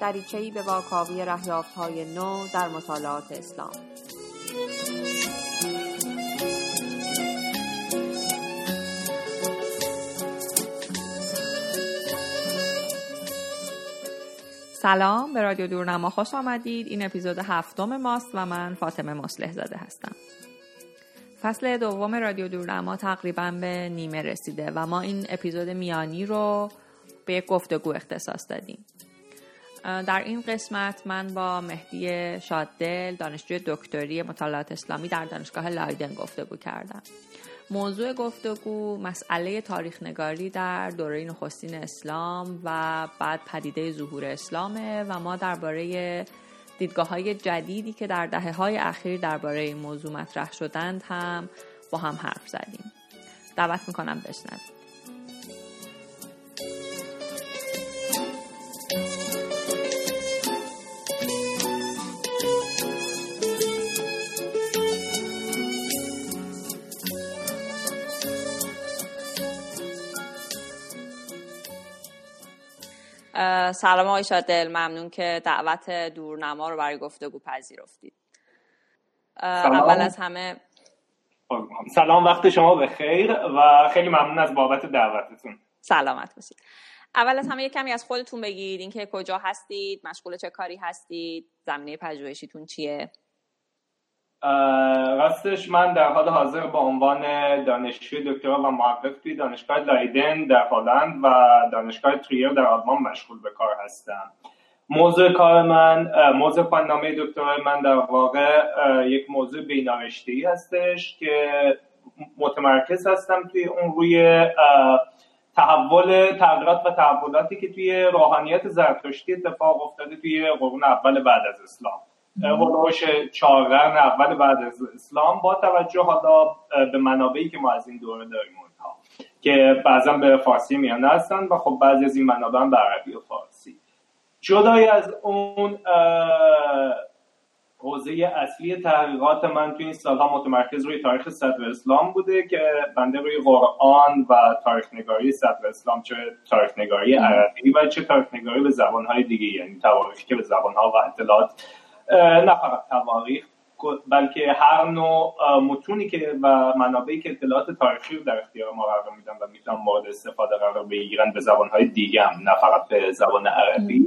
دریچهای به واکاوی رهیافت های نو در مطالعات اسلام. سلام به رادیو دورنما خوش آمدید. این اپیزود هفتم ماست و من فاطمه مصلح زاده هستم. فصل دوم رادیو دورنما تقریبا به نیمه رسیده و ما این اپیزود میانی رو به یک گفتگو اختصاص دادیم. در این قسمت من با مهدی شاددل دانشجوی دکتری مطالعات اسلامی در دانشگاه لایدن گفتگو کردم. موضوع گفتگو مسئله تاریخ نگاری در دوره نخستین اسلام و بعد پدیده ظهور اسلامه و ما درباره دیدگاه های جدیدی که در دهه های اخیر درباره این موضوع مطرح شدند هم با هم حرف زدیم. دعوت می‌کنم بشنوید. سلام آقای شادل. ممنون که دعوت دورنما رو برای گفتگو پذیرفتید. اول از همه سلام وقت شما به خیر و خیلی ممنون از بابت دعوتتون. سلامت باشید. اول از همه یک کمی از خودتون بگید. اینکه کجا هستید مشغول چه کاری هستید زمینه پژوهشیتون چیه؟ راستش من در حال حاضر با عنوان دانشجوی دکترا و محقق توی دانشگاه لایدن در هلند و دانشگاه تریر در آلمان مشغول به کار هستم. موضوع کار من موضوع پایان‌نامه دکترای من در واقع یک موضوع بینارشتی هستش که متمرکز هستم توی اون روی تحول تغییرات و تحولاتی که توی روحانیت زرتشتی اتفاق افتاده توی قرون اول بعد از اسلام. هلوش چهار قرن اول بعد از اسلام. با توجه حالا به منابعی که ما از این دوره داریم اونها که بعضا به فارسی میانه هستن و خب بعضی از این منابع هم به عربی و فارسی. جدای از اون حوزه اصلی تحقیقات من توی این سالها متمرکز روی تاریخ صدر اسلام بوده که بنده روی قرآن و تاریخ نگاری صدر اسلام چه تاریخ نگاری عربی و چه تاریخ نگاری به زبانهای دیگه یعنی تواریخی که به زبانها و اطلاعات نه فقط تواریخ بلکه هر نوع متونی که و منابعی که اطلاعات تاریخی رو در اختیار ما قرار میدن و می‌تونن مورد استفاده قرار بگیرن به زبانهای دیگه هم نه فقط به زبان عربی.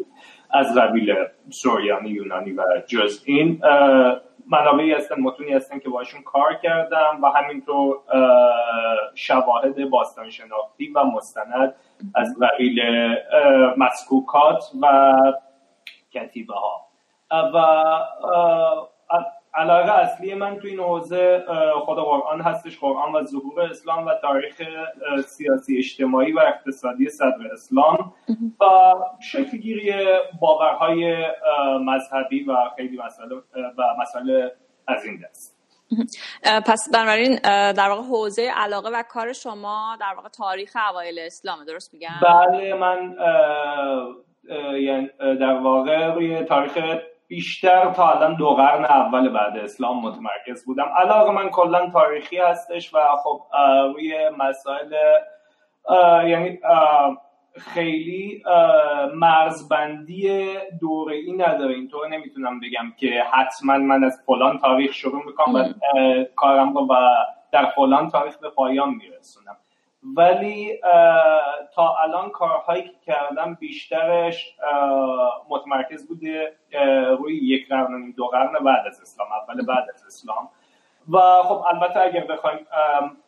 از قبیل سوریانی یونانی و جز این منابعی هستن متونی هستن که باشون کار کردم و همینطور شواهد باستان شناختی و مستند از قبیل مسکوکات و کتیبه ها و علاقه اصلی من تو این حوزه خود قرآن هستش. قرآن و ظهور اسلام و تاریخ سیاسی اجتماعی و اقتصادی صدر اسلام. و شکلگیری باورهای مذهبی و خیلی مسئله و مسئله از این دست. پس بنابراین در واقع حوزه علاقه و کار شما در واقع تاریخ اوایل اسلام درست میگم؟ بله من یعنی در واقع روی تاریخ بیشتر تا الان دو قرن اول بعد اسلام متمرکز بودم. علاقه من کلا تاریخی هستش و خب روی مسائل یعنی خیلی مرزبندی دوره ای نداره. اینطور نمی‌تونم بگم که حتما من از فلان تاریخ شروع می‌کنم و کارم رو در فلان تاریخ به پایان میرسونم. ولی تا الان کارهایی که کردم بیشترش متمرکز بوده روی یک قرن دو قرن بعد از اسلام اول بعد از اسلام. و خب البته اگر بخوایم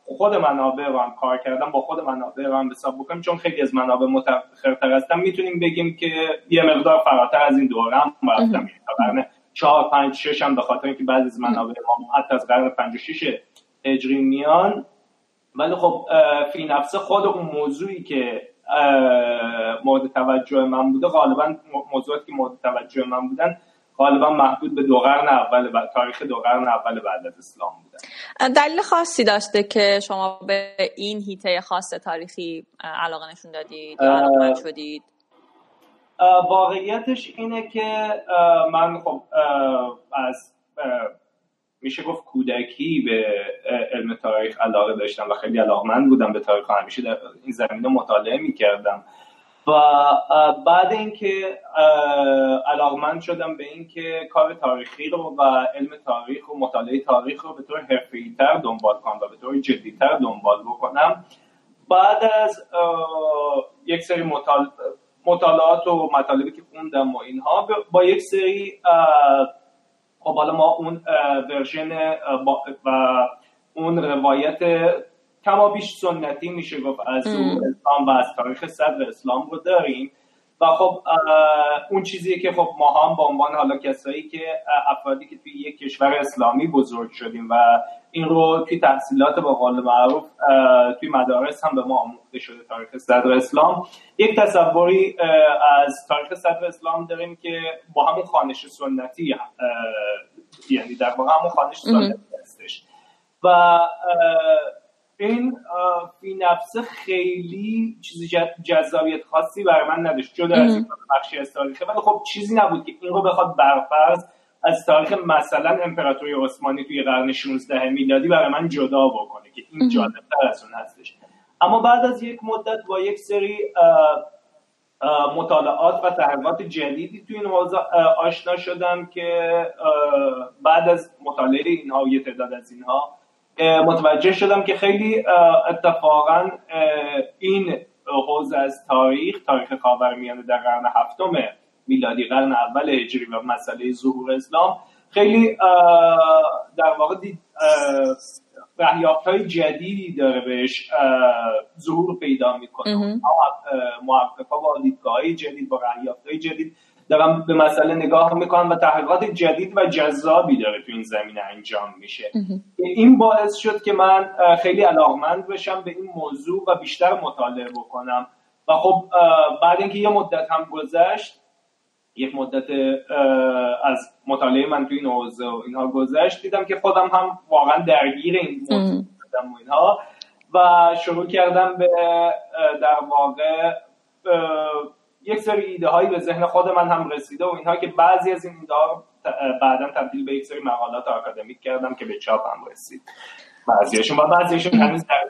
خود منابع رو هم کار کردم با خود منابع رو هم حساب بکنیم چون خیلی از منابع متأخرتر هستم می‌تونیم بگیم که یه مقدار فراتر از این دوره هم رفتم قرن چهار پنج شش هم به خاطر اینکه بعضی از منابع ما حتی از قرن پنج و شش هجری میان ولی خب فی نفسه خود اون موضوعی که مورد توجه من بوده غالبا موضوعاتی که مورد توجه من بودن غالبا محدود به دو قرن اول بعد تاریخ دو قرن اول بعد از اسلام بودن دلیل خاصی داشته که شما به این هیته خاص تاریخی علاقه نشون دادید علاقه شدید؟ واقعیتش اینه که من خب از میشه گفت کودکی به علم تاریخ علاقه داشتم و خیلی علاقمند بودم به تاریخ همیشه در این زمینه مطالعه می‌کردم. و بعد اینکه علاقمند شدم به اینکه کار تاریخی رو و علم تاریخ و مطالعه تاریخ رو به طور حرفه‌ای‌تر دنبال کنم و به طور جدیتر دنبال بکنم. بعد از یک سری مطالعات و مطالبی که خوندم و اینها با یک سری خب حالا ما اون ورژن و اون روایت کما بیش سنتی میشه گفت از اسلام و از تاریخ صدر اسلام رو داریم. و خب اون چیزی که خب ما هم به عنوان حالا کسایی که افرادی که توی یک کشور اسلامی بزرگ شدیم و این رو توی تحصیلات با قول معروف توی مدارس هم به ما آموخته شده تاریخ صدر اسلام. یک تصوری از تاریخ صدر اسلام داریم که با همون خانش سنتی یعنی در واقع همون خانش سنتی هستش. و این فی نفسه خیلی چیزی جذابیت خاصی برای من نداشت. جدا از این بخشی از تاریخه. ولی خب چیزی نبود که این رو بخواد برفرض از تاریخ مثلا امپراتوری عثمانی توی قرن 16 میلادی برای من جدا بکنه که این جالبتر از اون هستش. اما بعد از یک مدت با یک سری مطالعات و تحقیقات جدیدی توی این حوزه آشنا شدم که بعد از مطالعه اینها و یه تعداد از اینها متوجه شدم که خیلی اتفاقا این حوزه از تاریخ تاریخ خاورمیانه در قرن هفتم میلادی قرن اول هجری و مسئله ظهور اسلام. خیلی در واقع رهیافت های جدیدی داره بهش ظهور پیدا می‌کنه. محقق ها با دیدگاه جدید با رهیافت های جدید. دارم به مسئله نگاه می‌کنم و تحقیقات جدید و جذابی داره تو این زمینه انجام میشه. این باعث شد که من خیلی علاقمند بشم به این موضوع و بیشتر مطالعه بکنم. و خب بعد اینکه یه مدت هم گذشت یک مدت از مطالعه من تو این حوزه و اینها گذشت دیدم که خودم هم واقعا درگیر این موضوع و اینها و شروع کردم به در واقع یک سری ایده هایی به ذهن خود من هم رسیده و اینها که بعضی از این ایده ها بعدا تبدیل به یک سری مقالات آکادمیک کردم که به چاپ هم رسید. بعضیشون و بعضیشون هنوز در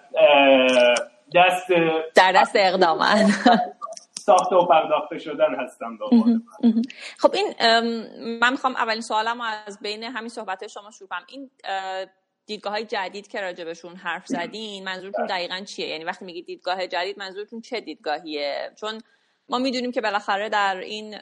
دست در دست اقدامن. ساخته و پرداخته شدن هستم خب این من می‌خوام اولین سوالم از بین همین صحبت شما شروع کنم. این دیدگاه های جدید که راجبشون حرف زدین منظورتون بله. دقیقا چیه؟ یعنی وقتی میگید دیدگاه جدید منظورتون چه دیدگاهیه؟ چون ما می‌دونیم که بالاخره در این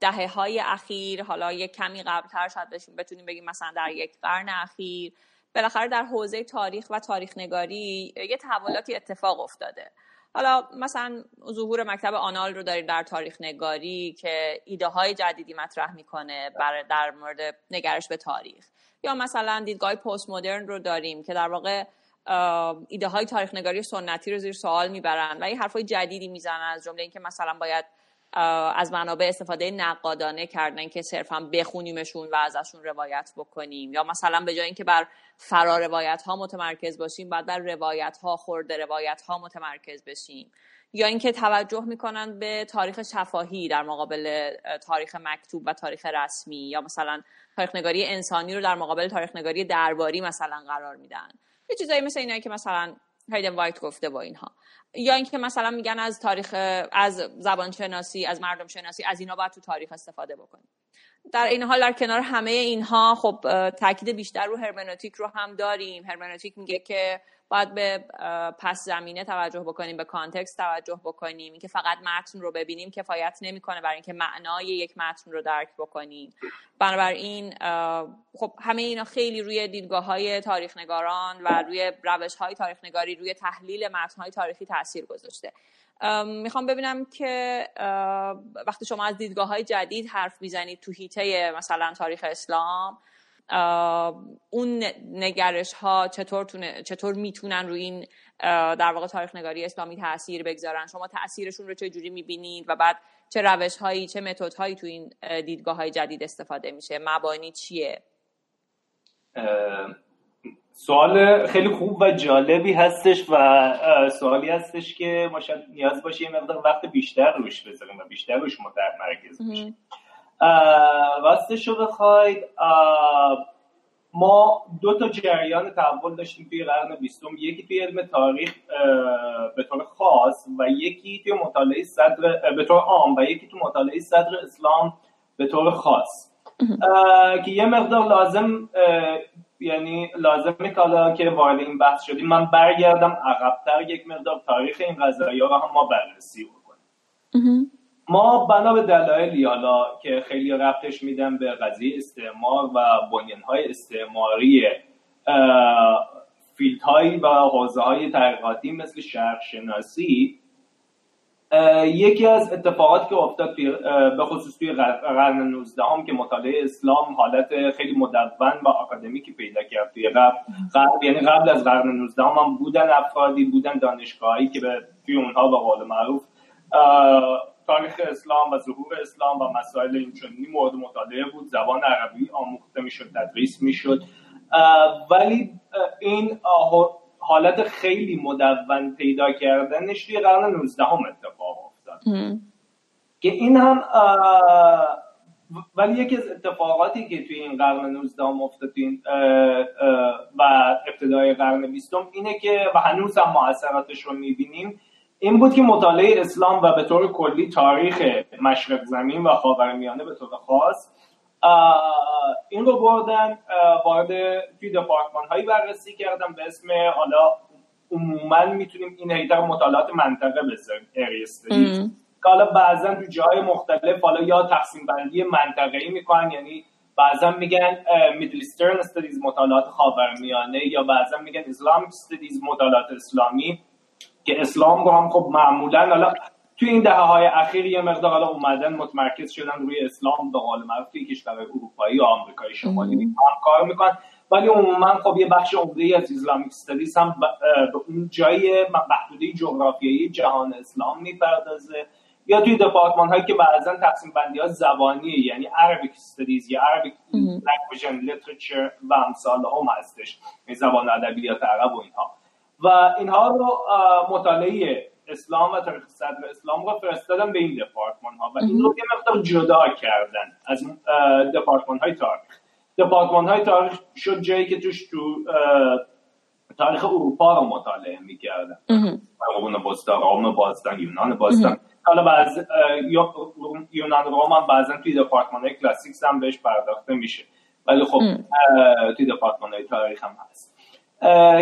دهه های اخیر حالا یک کمی قبلتر شاید بشیم بتونیم بگیم مثلا در یک قرن اخیر بالاخره در حوزه تاریخ و تاریخ نگاری یه تحولاتی اتفاق افتاده. حالا مثلا ظهور مکتب آنال رو داریم در تاریخ نگاری که ایده های جدیدی مطرح می‌کنه در مورد نگرش به تاریخ. یا مثلا دیدگاه پست مدرن رو داریم که در واقع ایده های تاریخ نگاری سنتی رو زیر سوال می‌برن و یه های جدیدی می‌زنن از جمله اینکه مثلا باید از منابع استفاده نقادانه کردن که صرفا بخونیمشون و ازشون روایت بکنیم. یا مثلا به جای اینکه بر فرا روایت ها متمرکز باشیم بعد بر روایت ها خورده روایت ها متمرکز بشیم. یا اینکه توجه می‌کنن به تاریخ شفاهی در مقابل تاریخ مکتوب و تاریخ رسمی. یا مثلا تاریخ نگاری انسانی رو در مقابل تاریخ نگاری درباری مثلا قرار میدن. یه چیزایی مثل اینایی که مثلا هایدن وایت گفته با اینها. یا اینکه مثلا میگن از تاریخ از زبان شناسی از مردم شناسی از اینا باید تو تاریخ استفاده بکنیم. در این حال در کنار همه اینها خب تاکید بیشتر رو هرمنوتیک رو هم داریم. هرمنوتیک میگه که باید به پس زمینه توجه بکنیم به context توجه بکنیم اینکه فقط متن رو ببینیم کفایت نمی‌کنه برای اینکه معنای یک متن رو درک بکنیم. بنابراین خب همه اینا خیلی روی دیدگاه های تاریخ نگاران و روی روش های تاریخ نگاری روی تحلیل متن های تاریخی تاثیر گذاشته. می‌خوام ببینم که وقتی شما از دیدگاه های جدید حرف می‌زنید تو هیته مثلا تاریخ اسلام اون نگرش ها چطور, چطور می‌تونن روی این در واقع تاریخ نگاری اسلامی تاثیر بگذارن؟ شما تاثیرشون رو چه جوری می‌بینید و بعد چه روش هایی چه متد هایی تو این دیدگاه های جدید استفاده میشه؟ مبانی چیه؟ سوال خیلی خوب و جالبی هستش و سوالی هستش که ما شاید نیاز باشه یه مقدار وقت بیشتر روش بذاریم و بیشتر روش متمرکز بشیم. راستش رو بخواید ما دو تا جریان تحول داشتیم توی قرن بیستم. یکی توی علم تاریخ به طور خاص و یکی توی مطالعه صدر به طور عام و یکی تو مطالعه صدر اسلام به طور خاص. که یه مقدار لازم یعنی لازمه که حالا که وارد این بحث شدیم من برگردم عقبتر یک مقدار تاریخ این قضایی رو هم ما بررسی بکنیم. ما بنا به دلایلی حالا که خیلی رفتش میدن به قضیه استعمار و های استعماری فیلت هایی و حوزه های تحقیقاتی مثل شرق شناسی یکی از اتفاقاتی که افتاد به خصوص توی قرن 19 هم که مطالعه اسلام حالت خیلی مدون و آکادمیکی پیدا کرد توی قبل, قبل یعنی قبل از قرن 19 هم, بودن افرادی بودن دانشگاهی که به توی اونها به قول معروف تاریخ اسلام و ظهور اسلام و مسائل اینچنینی مورد مطالعه بود. زبان عربی آموخته می‌شد تدریس می‌شد. ولی این حالت خیلی مدون پیدا کردنش توی قرن 19 هم اتفاق افتاد. که این هم ولی یکی از اتفاقاتی که توی این قرن 19 هم افتاد و ابتدای قرن 20 اینه که و هنوز هم موثراتش رو می‌بینیم این بود که مطالعه اسلام و به طور کلی تاریخ مشرق زمین و خاورمیانه به طور خاص این رو بردن وارد توی دپارتمان هایی بررسی کردن به اسم حالا عموما می‌تونیم این هیتر مطالعات منطقه بذاریم اریستریز که حالا بعضا تو جای مختلف حالا یا تقسیم بندی منطقه ای می‌کنن یعنی بعضا میگن میدل استدیز مطالعات خاورمیانه یا بعضا میگن اسلام استدیز مطالعات اسلامی. که اسلام رو هم خب معمولا حالا توی این دهه های اخیر یه مقدار حالا اومدن متمرکز شدن روی اسلام به قول معروف توی کشورهای اروپایی و آمریکای شمالی هم کار می‌کنن. ولی عموما خب یه بخش عمده از Islamic studies هم به اون جای محدوده جغرافیایی جهان اسلام می‌پردازه. یا توی دپارتمان هایی که بعضا تقسیم بندی ها زبانی یعنی Arabic studies یا Arabic language literature و امثال هم هستش. زبان ادبیات عرب و اینها. و اینها رو مطالعه اسلام و تاریخ صدر اسلام رو فرستادن به این دپارتمان ها و این رو یه مقدار جدا کردن از دپارتمان های تاریخ. دپارتمان های تاریخ شد جایی که توش تو تاریخ اروپا رو مطالعه می‌کردن. قرون بستا روم باستان یونان باستان حالا بعض یونان روم هم بعضا توی دپارتمان های کلاسیکس هم بهش پرداخته میشه. ولی خب توی دپارتمان های تاریخ هم هست.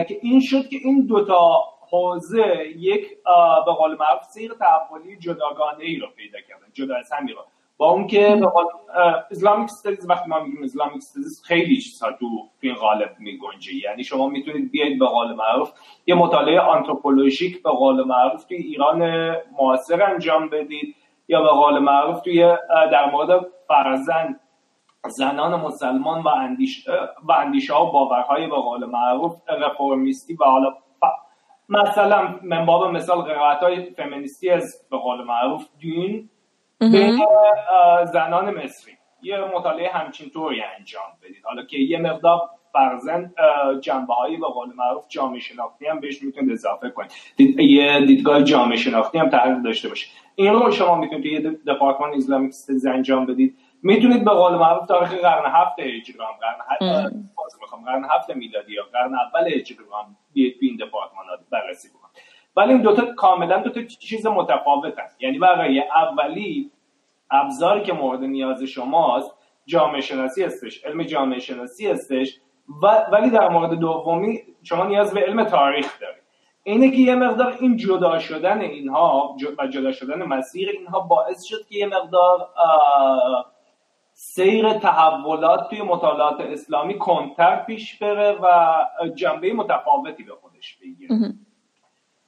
که این شد که این دوتا حوزه یک به قول معروف سیر تحولی جداگانه ای رو پیدا کردن جدا از همین رو. با اون که اسلامیک استادیز وقتی ما میگیم اسلامیک استادیز خیلی چیزا تو این قالب میگنجه. یعنی شما می‌تونید بیاید به قول معروف یه مطالعه آنتروپولوژیک به قول معروف توی ایران معاصر انجام بدید یا به قول معروف توی در مورد فرزند زنان مسلمان و اندیش و اندیشه ها و باورهای به قول معروف رفرمیستی و حالا مثلا من باب مثال قرائت های فمینیستی از به قول معروف دین بین زنان مصری. یه مطالعه همچین طوری انجام بدید. حالا که یه مقدار فرزن جنبه هایی به قول معروف جامعه شناختی هم بهش می‌تونید اضافه کنید. یه دیدگاه جامعه شناختی هم تحقیق داشته باشه. این رو شما می‌تونید یه دپارتمان اسلامیک انجام بدید. می‌تونید به قول معروف تاریخ قرن هفت هجری هم قرن هفت می‌خوام قرن هفت میلادی یا قرن اول هجری هم بیاید این دپارتمانات بررسی بکنید ولی این دوتا کاملا دوتا چیز متفاوت هست یعنی برای اولی ابزاری که مورد نیاز شماست جامعه شناسی هستش علم جامعه شناسی هستش و ولی در مورد دومی شما نیاز به علم تاریخ دارید. اینه که یه مقدار این جدا شدن اینها و جدا شدن مسیر اینها باعث شد که یه مقدار سیر تحولات توی مطالعات اسلامی کنتر پیش بره و جنبه متفاوتی به خودش بگیره.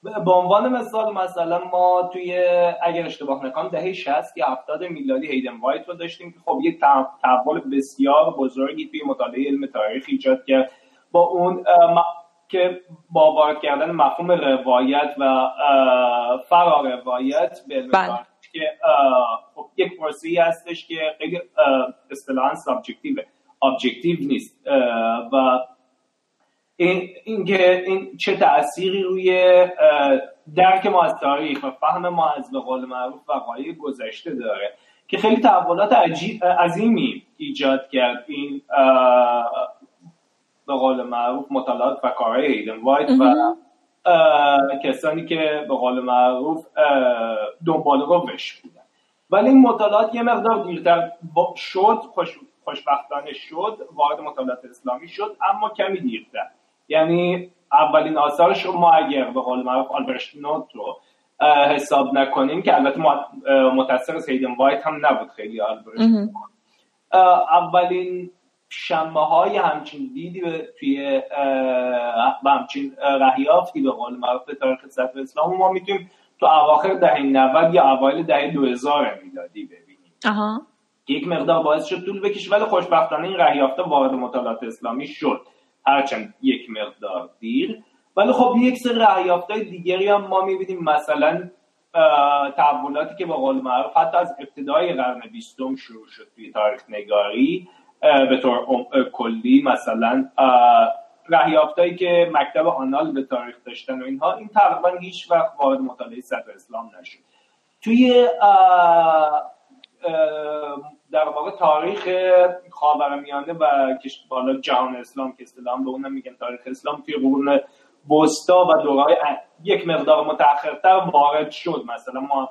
به عنوان مثال مثلا ما توی اگر اشتباه نکنم دهه 60 یا 70 میلادی هیدن وایت رو داشتیم که خب یک تحول بسیار بزرگی توی مطالعه علم تاریخ ایجاد کرد. با اون که با وارد کردن مفهوم روایت و فرا روایت به بله. که خب یک پرسی هستش که خیلی اصطلاحا subjective objective نیست. و این این چه تأثیری روی درک ما از تاریخ و فهم ما از به قول معروف وقایع گذشته داره که خیلی تحولات عظیمی ایجاد کرد این به قول معروف مطالعات و کارهای هیدن وایت و کسانی که به قول معروف دنبال روش بودن. ولی این مطالعات یه مقدار دیرتر شد خوش خوشبختانه شد وارد مطالعات اسلامی شد اما کمی دیرتر. یعنی اولین آثارش رو ما اگر به قول معروف آلبرشت نوت رو حساب نکنیم که البته متاثر سیدن وایت هم نبود خیلی آلبرشت اولین شمه های همچین دیدی توی و همچین رهیافتی به قول معروف به تاریخ صدر اسلام. ما می‌تونیم تو اواخر دهه 90 یا اوایل دهه 2000 میلادی ببینیم. آها. یک مقدار باعث شد طول بکشه ولی خوشبختانه این رهیافته وارد مطالعات اسلامی شد. هرچند یک مقدار دیر. ولی خب یک سری رهیافته دیگری هم ما می‌بینیم. مثلا تحولاتی که به قول معروف حتی از ابتدای قرن بیستم شروع شد توی تاریخ نگاری. به طور کلی مثلا رهیافتایی که مکتب آنال به تاریخ داشتن و اینها این تقریبا هیچ وقت وارد مطالعه صدر اسلام نشد. توی در واقع تاریخ خاورمیانه و بالا جهان اسلام که اسلام به اونم میگن تاریخ اسلام توی قرون وسطا و دورهای یک مقدار متأخرتر وارد شد. مثلا ما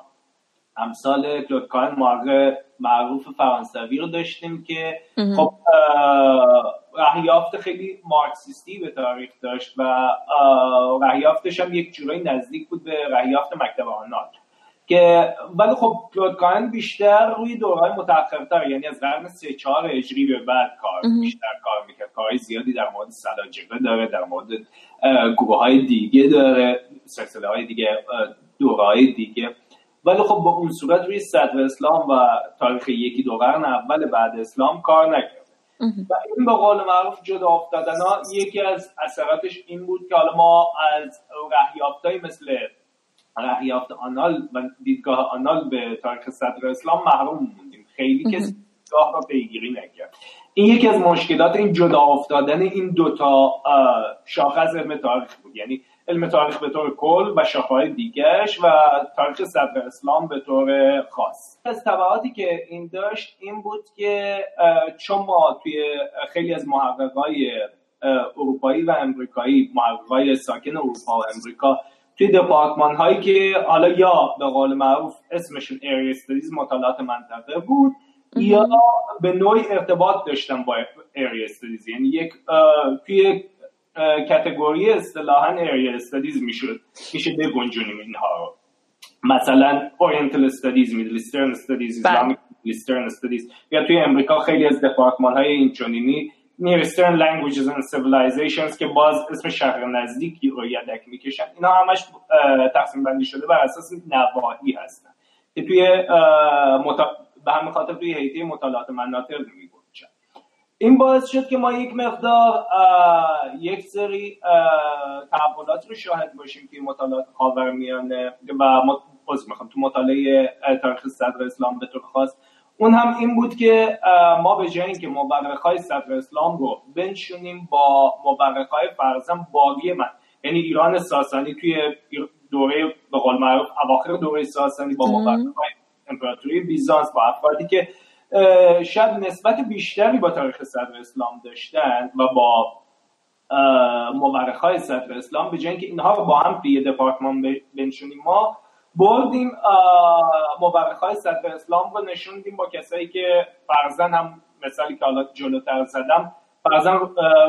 امثال کلود کاین معروف فرانسوی رو داشتیم که خب رهیافت خیلی مارکسیستی به تاریخ داشت و رهیافتش هم یک جورایی نزدیک بود به رهیافت مکتب آنال که ولی خب کلود بیشتر روی دورهای متأخرتر یعنی از قرن سه چهار هجری به بعد کار بیشتر کار می‌کرد. کارهای زیادی در مورد سلاجقه داره در مورد گروه های دیگه داره سلسله های دیگه دورهای دیگه. ولی خب با اون صورت روی صدر اسلام و تاریخ یکی دو قرن اول بعد اسلام کار نکرد. و این به قول معروف جدا افتادن ها یکی از اثراتش این بود که حالا ما از رهیافتایی مثل رهیافت آنال و دیدگاه آنال به تاریخ صدر اسلام محروم موندیم. خیلی کسی دیدگاه را پیگیری نکرد. این یکی از مشکلات این جدا افتادن این دوتا شاخص علم تاریخ بود. یعنی علم تاریخ به طور کل و شاخه‌های دیگرش و تاریخ صدر اسلام به طور خاص. از طبعاتی که این داشت این بود که چون ما توی خیلی از محققای اروپایی و امریکایی محققای ساکن اروپا و امریکا توی دپارتمان هایی که حالا یا به قول معروف اسمشون area studies مطالعات منطقه بود یا به نوعی ارتباط داشتن با area studies یعنی یک توی category اصطلاحا area studies می‌شد. میشه بگنجونیم اینها رو. مثلا Oriental studies Middle Eastern studies Islamic Eastern studies یا توی امریکا خیلی از دپارتمان های این چنینی Near Eastern Languages and Civilizations که باز اسم شرق نزدیک رو یدک می‌کشن. اینا همش تقسیم بندی شده بر اساس نواحی هستن. که توی. به همین خاطر توی هیئت مطالعات مناطق میگن این باعث شد که ما یک مقدار یک سری تحولات رو شاهد باشیم که مطالعات خاورمیانه و باز می‌خوام. تو مطالعه تاریخ صدر اسلام به طور خاص اون هم این بود که ما به جای اینکه های صدر اسلام رو بنشونیم با های فرزن باقی من. یعنی ایران ساسانی توی دوره به قول معروف اواخر دوره ساسانی با های امپراتوری بیزانس با افرادی که شاید نسبت بیشتری با تاریخ صدر اسلام داشتن و با مورخ های صدر اسلام به که اینها رو با هم توی دپارتمان بنشونیم ما بردیم مورخ های صدر اسلام رو نشوندیم با کسایی که فرزن هم مثالی که حالا جلوتر زدم فرزن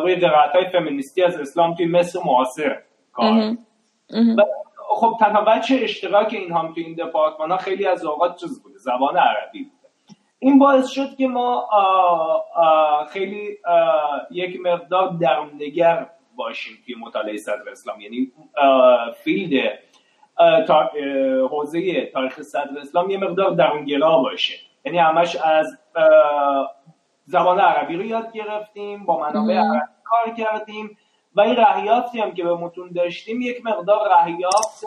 روی قرائت های فمینیستی از اسلام توی مصر معاصر کار خب تنها بچه اشتراک این هم توی این دپارتمان ها خیلی از اوقات چیز بوده زبان عربی این باعث شد که ما خیلی یک مقدار درونگر باشیم توی مطالعه صدر اسلام. یعنی فیلد حوزه تاریخ صدر اسلام یه مقدار درونگرا باشه. یعنی همش از زبان عربی رو یاد گرفتیم با منابع عربی کار کردیم و این رهیافتی هم که به متون داشتیم یک مقدار رهیافت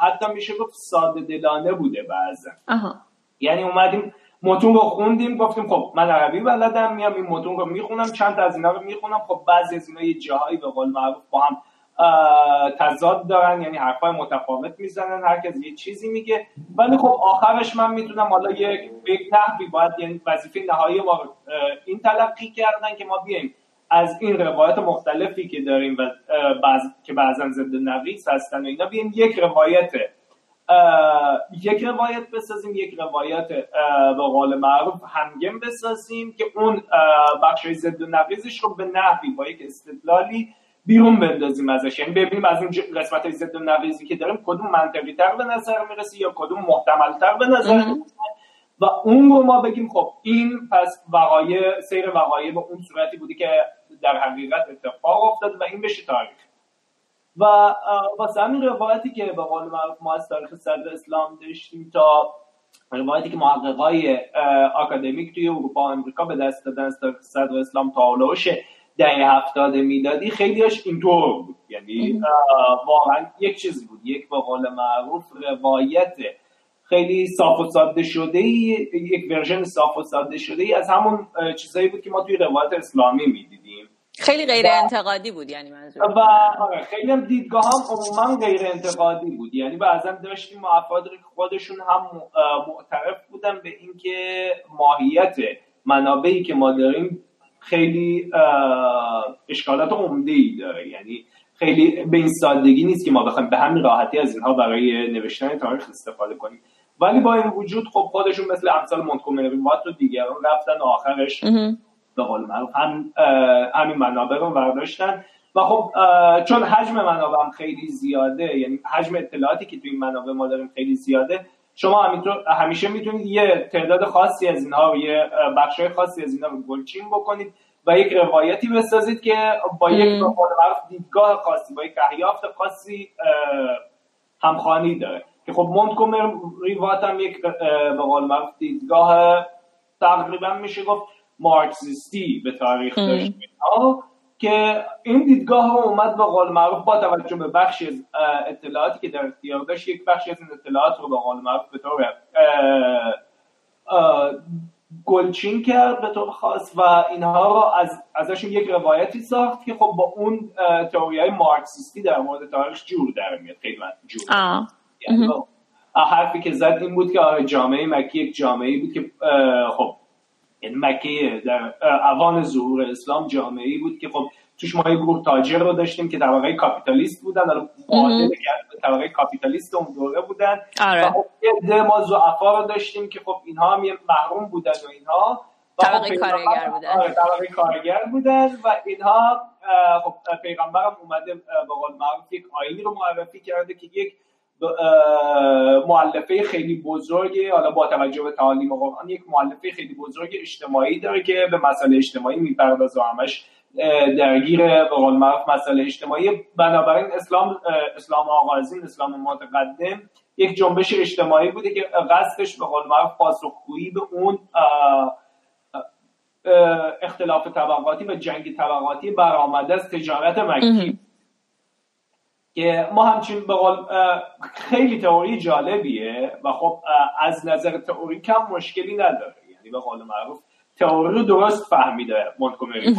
حتی میشه گفت ساده دلانه بوده بعضا. یعنی اومدیم متون رو خوندیم گفتیم خب من عربی بلدم میام این متون رو می‌خونم چند تا از اینا رو می‌خونم. خب بعضی از اینا یه جاهایی به قول معروف با هم تضاد دارن یعنی حرفای متفاوت می‌زنن هر کس یه چیزی میگه. ولی خب آخرش من می‌تونم حالا یک یک نحوی باید یعنی وظیفه نهایی ما این تلقی کردن که ما بیایم از این روایت مختلفی که داریم و بعض... که بعضا ضد نقیص هستن و اینا بیایم یک روایت یک روایت بسازیم یک روایت به قول معروف همگم بسازیم که اون بخش ضد نقیزش رو به نحوی با یک استدلالی بیرون بندازیم ازش. یعنی ببینیم از اون قسمت های ضد نقیزی که داریم کدوم منطقی تر به نظر می‌رسه یا کدوم محتمل تر به نظر می‌رسه. و اون رو ما بگیم خب این پس وقایع سیر وقایع به اون صورتی بودی که در حقیقت اتفاق افتاد و این بشه تاریخ. و واسه همین روایتی که به قول معروف ما از تاریخ صدر اسلام داشتیم تا روایتی که محققای آکادمیک توی اروپا و امریکا به دست دادن از تاریخ صدر اسلام تا هلوش دهه هفتاد می‌دادی خیلیش اینطور بود. یعنی واقعا یک چیز بود. یک به قول معروف روایت خیلی صاف و ساده شده یک ورژن صاف و ساده شده ای از همون چیزایی بود که ما توی روایت اسلامی می‌دیدیم. خیلی غیر انتقادی بود یعنی منظور و آره، خیلی هم دیدگاه هم عموما غیر انتقادی بود. یعنی بعضا داشتیم افراد که خودشون هم معترف بودن به اینکه ماهیت منابعی که ما داریم خیلی اشکالات عمده ای داره. یعنی خیلی به این سادگی نیست که ما بخوایم به همین راحتی از اینها برای نوشتن تاریخ استفاده کنیم. ولی با این وجود خب خودشون مثل امثال مونتگومری وات و دیگران رفتن آخرش. به قول معروف. هم همین منابع رو برداشتن. و خب چون حجم منابع هم خیلی زیاده یعنی حجم اطلاعاتی که توی این منابع ما داریم خیلی زیاده شما همیشه می‌تونید یه تعداد خاصی از اینها و یه بخشای خاصی از اینها رو گلچین بکنید و یک روایتی بسازید که با یک دیدگاه خاصی با یک احیافت خاصی همخوانی داره. که خب مونتگومری وات هم یک به قول معروف دیدگاه تقریبا میشه گفت. مارکسیستی به تاریخ داشت که این دیدگاه رو اومد به قول معروف با توجه به بخشی از اطلاعاتی که در اختیار داشت یک بخشی از این اطلاعات رو به قول معروف به طور گلچین کرد به طور خاص و اینها رو از ازشون یک روایتی ساخت که خب با اون تئوری های مارکسیستی در مورد تاریخ جور در میاد خیلی جور. یعنی حرفی که زد این بود که آره جامعه مکی یک جامعه بود که خب یعنی مکه در اوان ظهور اسلام جامعه بود که خب توش ما گروه تاجر رو داشتیم که طبقه کاپیتالیست بودن حالا طبقه کاپیتالیست اون دوره بودن. آره. و خب ما زعفا رو داشتیم که خب اینها هم محروم بودن و اینها. طبقه خب کارگر بودن. آره طبقه کارگر بودن و اینها خب پیغمبرم اومده به قول معروف یک آینی رو معرفی کرده که یک معلفه خیلی بزرگی حالا با توجه به تعالیم قرآن یک معلفه خیلی بزرگ اجتماعی داره که به مسئله اجتماعی می‌پردازه همش درگیر به قول معروف مسئله اجتماعی. بنابراین اسلام اسلام آغازین اسلام متقدم یک جنبش اجتماعی بوده که قصدش به قول معروف پاسخگویی به اون اختلاف طبقاتی و جنگ طبقاتی برآمده از تجارت مکی. ما همچین به قول خیلی تئوری جالبیه و خب از نظر تئوری کم مشکلی نداره. یعنی به قول معروف تئوری رو درست فهمیده مونتگومری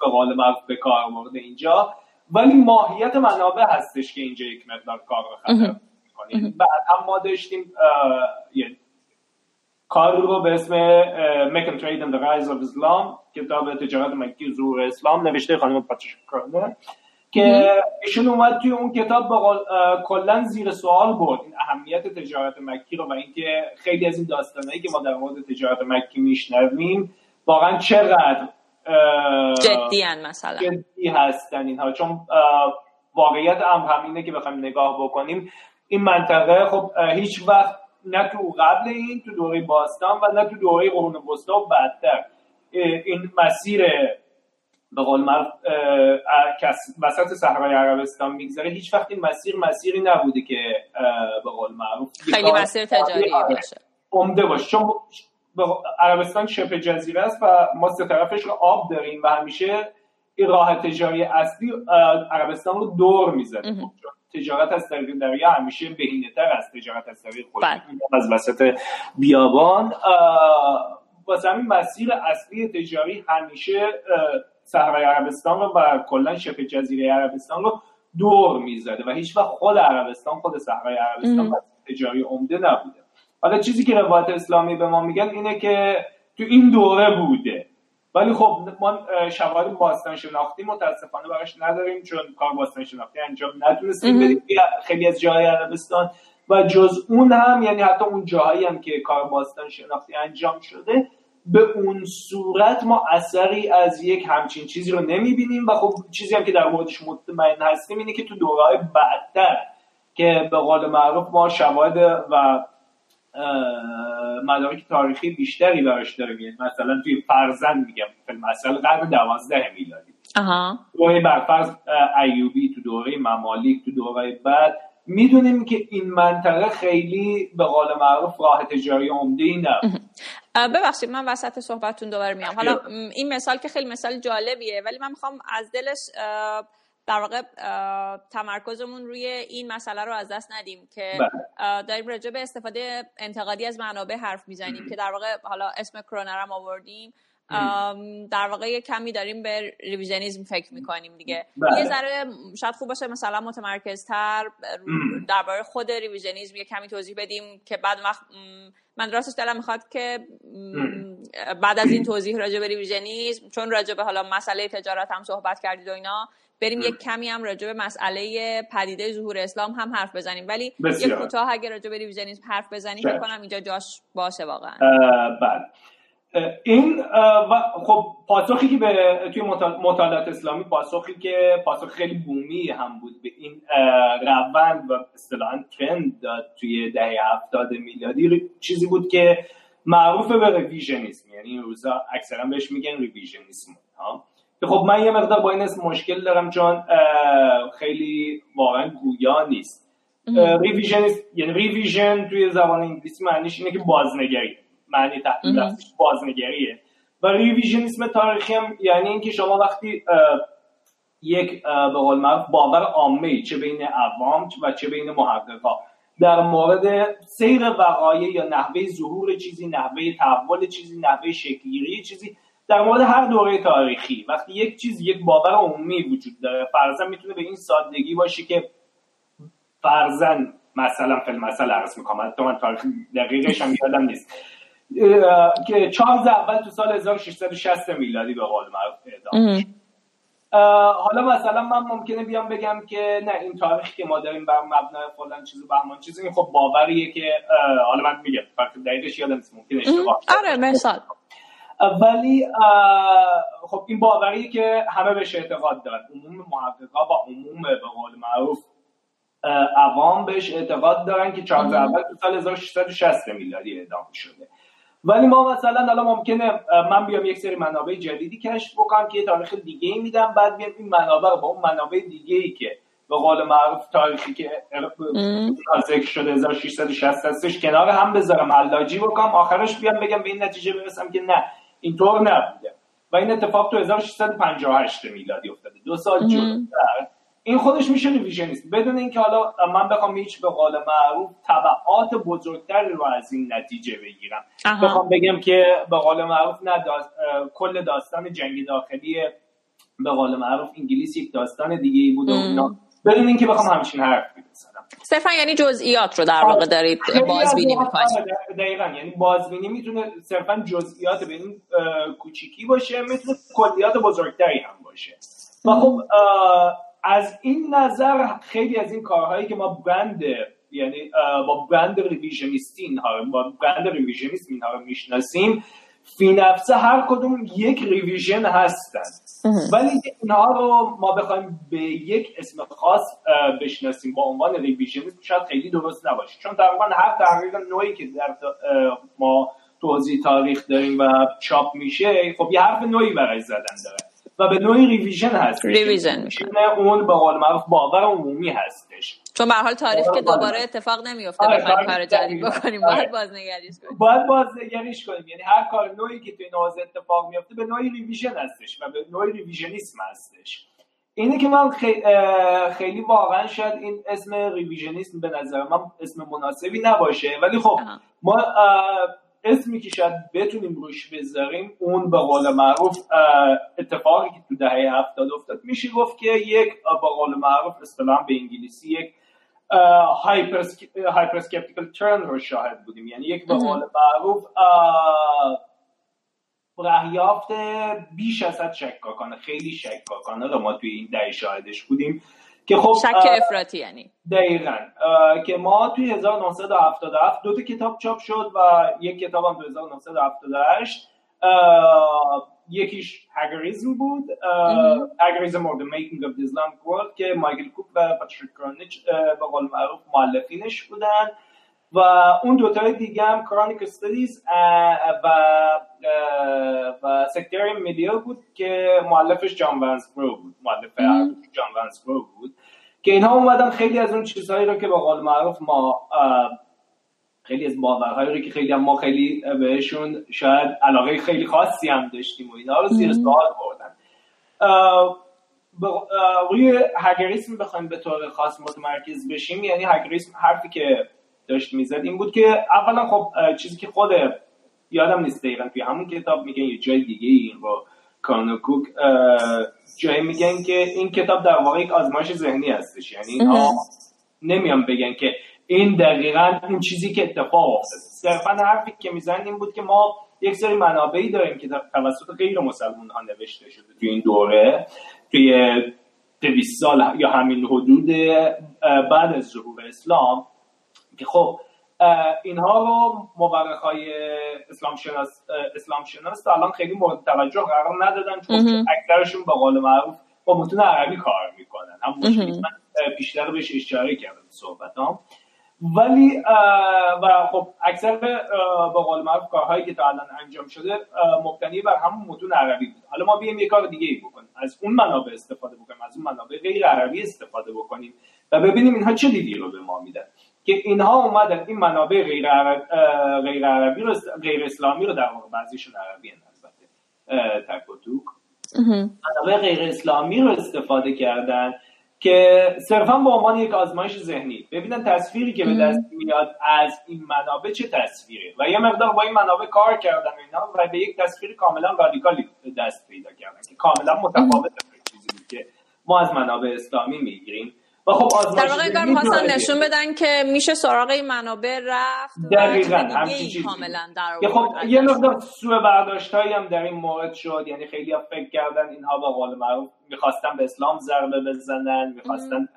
به قول معروف به کار مورد اینجا. ولی ماهیت منابع هستش که اینجا یک مقدار کار رو خطر می‌کنه بعد هم ما داشتیم کار رو به اسم Make and Trade and the Rise of Islam کتاب تجارت مکی ظهور اسلام نوشته خانم پاتریشا که ایشون اومد توی اون کتاب با کلا زیر سوال برد. این اهمیت تجارت مکی رو و اینکه خیلی از این داستانهایی که ما در مورد تجارت مکی میشنویم واقعا چقدر جدی مثلا. جدی هستن اینها. چون واقعیت امر همینه که بخوایم نگاه بکنیم. این منطقه خب هیچ وقت نه تو قبل این تو دوره باستان و نه تو دوره قرون وسطا و بعدتر. این مسیر به قول معروف وسط صحرای عربستان میگذره. هیچ وقت این مسیر مسیری نبوده که به قول معروف خیلی مسیر تجاری باشه. عمده باشه. چون عربستان شبه جزیره است و ما سه طرفش رو آب داریم و همیشه این راه تجاری اصلی عربستان رو دور می‌زنه. تجارت از طریق دریا همیشه بهینه تر از تجارت از طریق خود بله. از وسط بیابان واسه همین مسیر اصلی تجاری همیشه صحرای عربستان رو و کلا شبه جزیره عربستان رو دور می‌زده و هیچ وقت خود عربستان خود صحرای عربستان تجاری عمده نبوده. حالا چیزی که روایت اسلامی به ما میگن اینه که تو این دوره بوده. ولی خب ما شواهد باستان شناختی متاسفانه براش نداریم چون کار باستان شناختی انجام نتونستیم بریم خیلی از جاهای عربستان و جز اون هم یعنی حتی اون جاهایی هم که کار باستان شناختی انجام شده به اون صورت ما اثری از یک همچین چیزی رو نمی‌بینیم و خب چیزی هم که در موردش مطمئن هستیم اینه که تو دورهای بعدتر که به قول معروف ما شواهد و مدارک تاریخی بیشتری براش داریم. یعنی مثلا توی فرزن میگم مثلا قرن دوازده میلادی. دوره برفرض ایوبی تو دوره ممالیک تو دوره بعد. می‌دونیم که این منطقه خیلی به قول معروف راه تجاری عمده ای ببخشید من وسط صحبتتون دوباره میام. حالا این مثال که خیلی مثال جالبیه ولی من می‌خوام از دلش در واقع تمرکزمون روی این مسئله رو از دست ندیم که بله. داریم راجع به استفاده انتقادی از منابع حرف می‌زنیم که در واقع حالا اسم کرون رو هم آوردیم. در واقع یه کمی داریم به revisionism فکر می‌کنیم دیگه. بله. یه ذره شاید خوب باشه مثلا متمرکزتر درباره خود revisionism یه کمی توضیح بدیم که بعد وقت من راستش دلم می‌خواد که بعد از این توضیح راجع به revisionism چون راجع به حالا مسئله تجارت هم صحبت کردید و اینا بریم یک کمی هم راجع به مسئله پدیده ظهور اسلام هم حرف بزنیم. ولی یک کوتاه اگه راجع به revisionism حرف بزنیم فکر کنم اینجا جاش باشه واقعا. بله. این و خب پاسخی که به توی مطالعات اسلامی پاسخی که پاسخ خیلی بومی هم بود به این روند و اصطلاحا trend داد توی دهه هفتاد میلادی چیزی بود که معروف به revisionism یعنی این روزا اکثرا بهش میگن revisionism ها. که خب من یه مقدار با این اسم مشکل دارم چون خیلی واقعا گویا نیست. revisionist یعنی revision توی زبان انگلیسی معنیش اینه که بازنگری. معنی تحلیل بازنگریه. و revisionism تاریخی هم یعنی اینکه شما وقتی یک به قول معروف باور عامه چه بین عوام و چه بین محققا. در مورد سیر وقایع یا نحوه ظهور چیزی نحوه تحول چیزی نحوه شکلگیری چیزی در مورد هر دوره تاریخی وقتی یک چیز یک باور عمومی وجود داره فرزن می‌تونه به این سادگی باشه که فرزن مثلا فیلم مثلا عرض می‌کنم تو من تاریخ دقیقش هم یادم نیست. که چارلز اول تو سال 1660 میلادی به قول معروف اعدام حالا مثلا من ممکنه بیام بگم که نه این تاریخی که ما داریم بر مبنای فلان چیزی بهمان چیزی خب باوریه که حالا من میگم دقیقش یادم نیست ممکن اشتباه آره مثال. ولی خب این باوری که همه بهش اعتقاد دارن. عموم محققا و عموم به قول معروف عوام بهش اعتقاد دارن که چارلز اول تو سال 1660 میلادی اعدام شده. ولی ما مثلا الان ممکنه من بیام یک سری منابع جدیدی کشف بکنم که یه تاریخ دیگه ای میدم بعد بیام این منابع رو با اون منابع دیگه ای که به قول معروف تاریخی که ذکر شده 1660 هستش کنار هم بذارم حلاجی بکنم آخرش بیام بگم به این نتیجه برسم که نه اینطور نبوده. و این اتفاق تو 1658 میلادی افتاده دو سال جلوتر. این خودش میشه ریویژنیست. بدون اینکه حالا من بخوام هیچ به قول معروف تبعات بزرگتری رو از این نتیجه بگیرم. بخوام بگم که به قول معروف نه کل داستان جنگ داخلی به قول معروف انگلیس یک داستان دیگه ای بود و اینا. بدون اینکه بخوام همچین حرف بزنم. صرفا یعنی جزئیات رو در واقع دارید بازبینی می‌کنید. دقیقا. یعنی بازبینی می‌تونه صرفا جزئیات به این کوچیکی باشه می‌تونه کلیات بزرگتری هم باشه. و خب از این نظر خیلی از این کارهایی که ما برند یعنی با برند ریویژنیستی اینها با برند ریویژنیسم اینها رو می‌شناسیم فی نفسه هر کدوم یک revision هستن. ولی اینها رو ما بخوایم به یک اسم خاص بشناسیم با عنوان revisionism شاید خیلی درست نباشه. چون تقریبا هر تحقیق نویی که در ما توضیح تاریخ داریم و چاپ میشه خب یه حرف نویی برای زدن داره. و به نوعی revision هست revision اون به قول معروف باور عمومی هستش. چون به حال تاریخ که دوباره اتفاق نمیفته آره بخوایم کار جدید بکنیم باید آره. بازنگریش کنیم. باید بازنگریش کنیم. یعنی هر کار نویی که توی حوزه اتفاق میفته به نوعی revision هستش و به نوعی revisionism هستش. اینه که من خیلی واقعا شاید این اسم revisionism به نظر من اسم مناسبی نباشه. ولی خب ما اسمی که شاید بتونیم روش بذاریم اون به قول معروف اتفاقی که تو دهه هفتاد افتاد. میشه گفت که یک به قول معروف اصطلاحا به انگلیسی یک هایپرسکپتیکل ترن رو شاهد بودیم. یعنی یک به قول معروف رهیافت بیش از حد شکاکانه خیلی شکاکانه رو ما توی این دهه شاهدش بودیم. که خب شک افراطی یعنی. دقیقا. که ما توی 1977 دو تا کتاب چاپ شد و یک کتاب هم توی 1978 یکیش هگریزم بود. هگریزم or the making of the Islamic world که مایکل کوک و پاتریک کرونیچ به قول معروف معلفینش بودن. و اون دوتای دیگه هم کرونیک استدیز و و سکتری میدیا بود که معلفش جان ونسبرو بود. معلف جان ونسبرو بود. که اینها اومدن خیلی از اون چیزهایی رو که به قول معروف ما خیلی از باورهایی رو که خیلی هم ما خیلی بهشون شاید علاقه خیلی خاصی هم داشتیم و اینا رو زیر سوال بردن. روی هگریسم بخوایم به طور خاص متمرکز بشیم یعنی هگریسم حرفی که داشت می‌زد این بود که اولا خب چیزی که خود یادم نیست دقیقا توی همون کتاب میگن یه جای دیگه این با کانوکوک جایی میگن که این کتاب در واقع یک آزمایش ذهنی هستش. یعنی اینها نمیان بگن که این دقیقا اون چیزی که اتفاق افتاد صرفا حرفی که میزن این بود که ما یک سری منابعی داریم که توسط غیر مسلمان ها نوشته شده توی این دوره توی دویست سال یا همین حدود بعد از ظهور اسلام. خب اینها رو مورخ های اسلام شناس اسلام شناس الان خیلی مورد توجه قرار ندادن چون اکثرشون به قول معروف با متون عربی کار می‌کنن. هم من بیشتر بهش اشاره کردم صحبتام. ولی و خب اکثر به قول معروف کارهایی که تا الان انجام شده مبتنی بر همون متون عربی بود. حالا ما بیایم یه کار دیگه ای بکنیم. از اون منابع استفاده بکنیم از اون منابع غیر عربی استفاده بکنیم و ببینیم اینها چه دیدی رو به ما میدن. که اینها اومدن این منابع غیر, عرب، غیر عربی رو غیر اسلامی رو در واقع بعضیشون عربی البته تک و توک منابع غیر اسلامی رو استفاده کردن که صرفا به عنوان یک آزمایش ذهنی. ببینن تصویری که به دست میاد از این منابع چه تصویری و یه مقدار با این منابع کار کردن اینا و به یک تصویر کاملا رادیکالی دست پیدا کردن که کاملا متفاوت چیزی که ما از منابع اسلامی می‌گیریم. و خب در واقع کار خواستن نشون بدن که میشه سراغ این منابع رفت دقیقا همچین چیزی. کاملا در خب یه مقدار سوء برداشت هم در این مورد شد. یعنی خیلی ها فکر کردن اینها به قول معروف می‌خواستن به اسلام ضربه بزنن می‌خواستن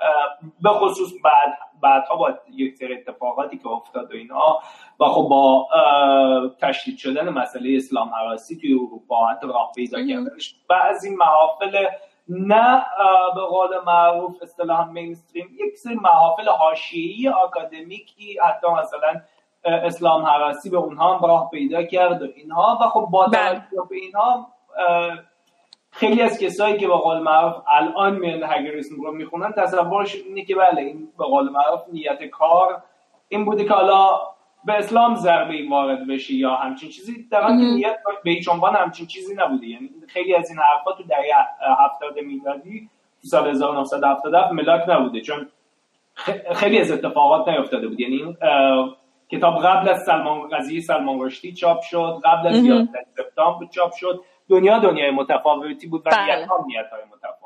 به خصوص بعد بعدها با یک سری اتفاقاتی که افتاد و اینها و خب با تشدید شدن مسئله اسلام حراسی توی اروپا حتی راه پیدا کردنش. بعضی محافل نه به قول معروف اصطلاحا مینستریم یک سری محافل حاشیه‌ای آکادمیکی حتی مثلا اسلام حراسی به اونها هم راه پیدا کرد و اینها و خب با بله. توجه به اینها خیلی از کسایی که به قول معروف الان میان هگریسم رو می‌خونن تصورش اینه که بله این به قول معروف نیت کار این بوده که حالا به اسلام ضربه وارد بشی یا همچین چیزی در نیت به هیچ عنوان همچین چیزی نبوده. یعنی خیلی از این حرفا تو دهه 70 میلادی تو سال 1977 ملاک نبوده. چون خیلی از اتفاقات نیفتاده بود. یعنی کتاب قبل از سلمان قضیه سلمان رشدی چاپ شد قبل از 11 سپتامبر چاپ شد. دنیا دنیای متفاوتی بود و بله. نیت های متفاوت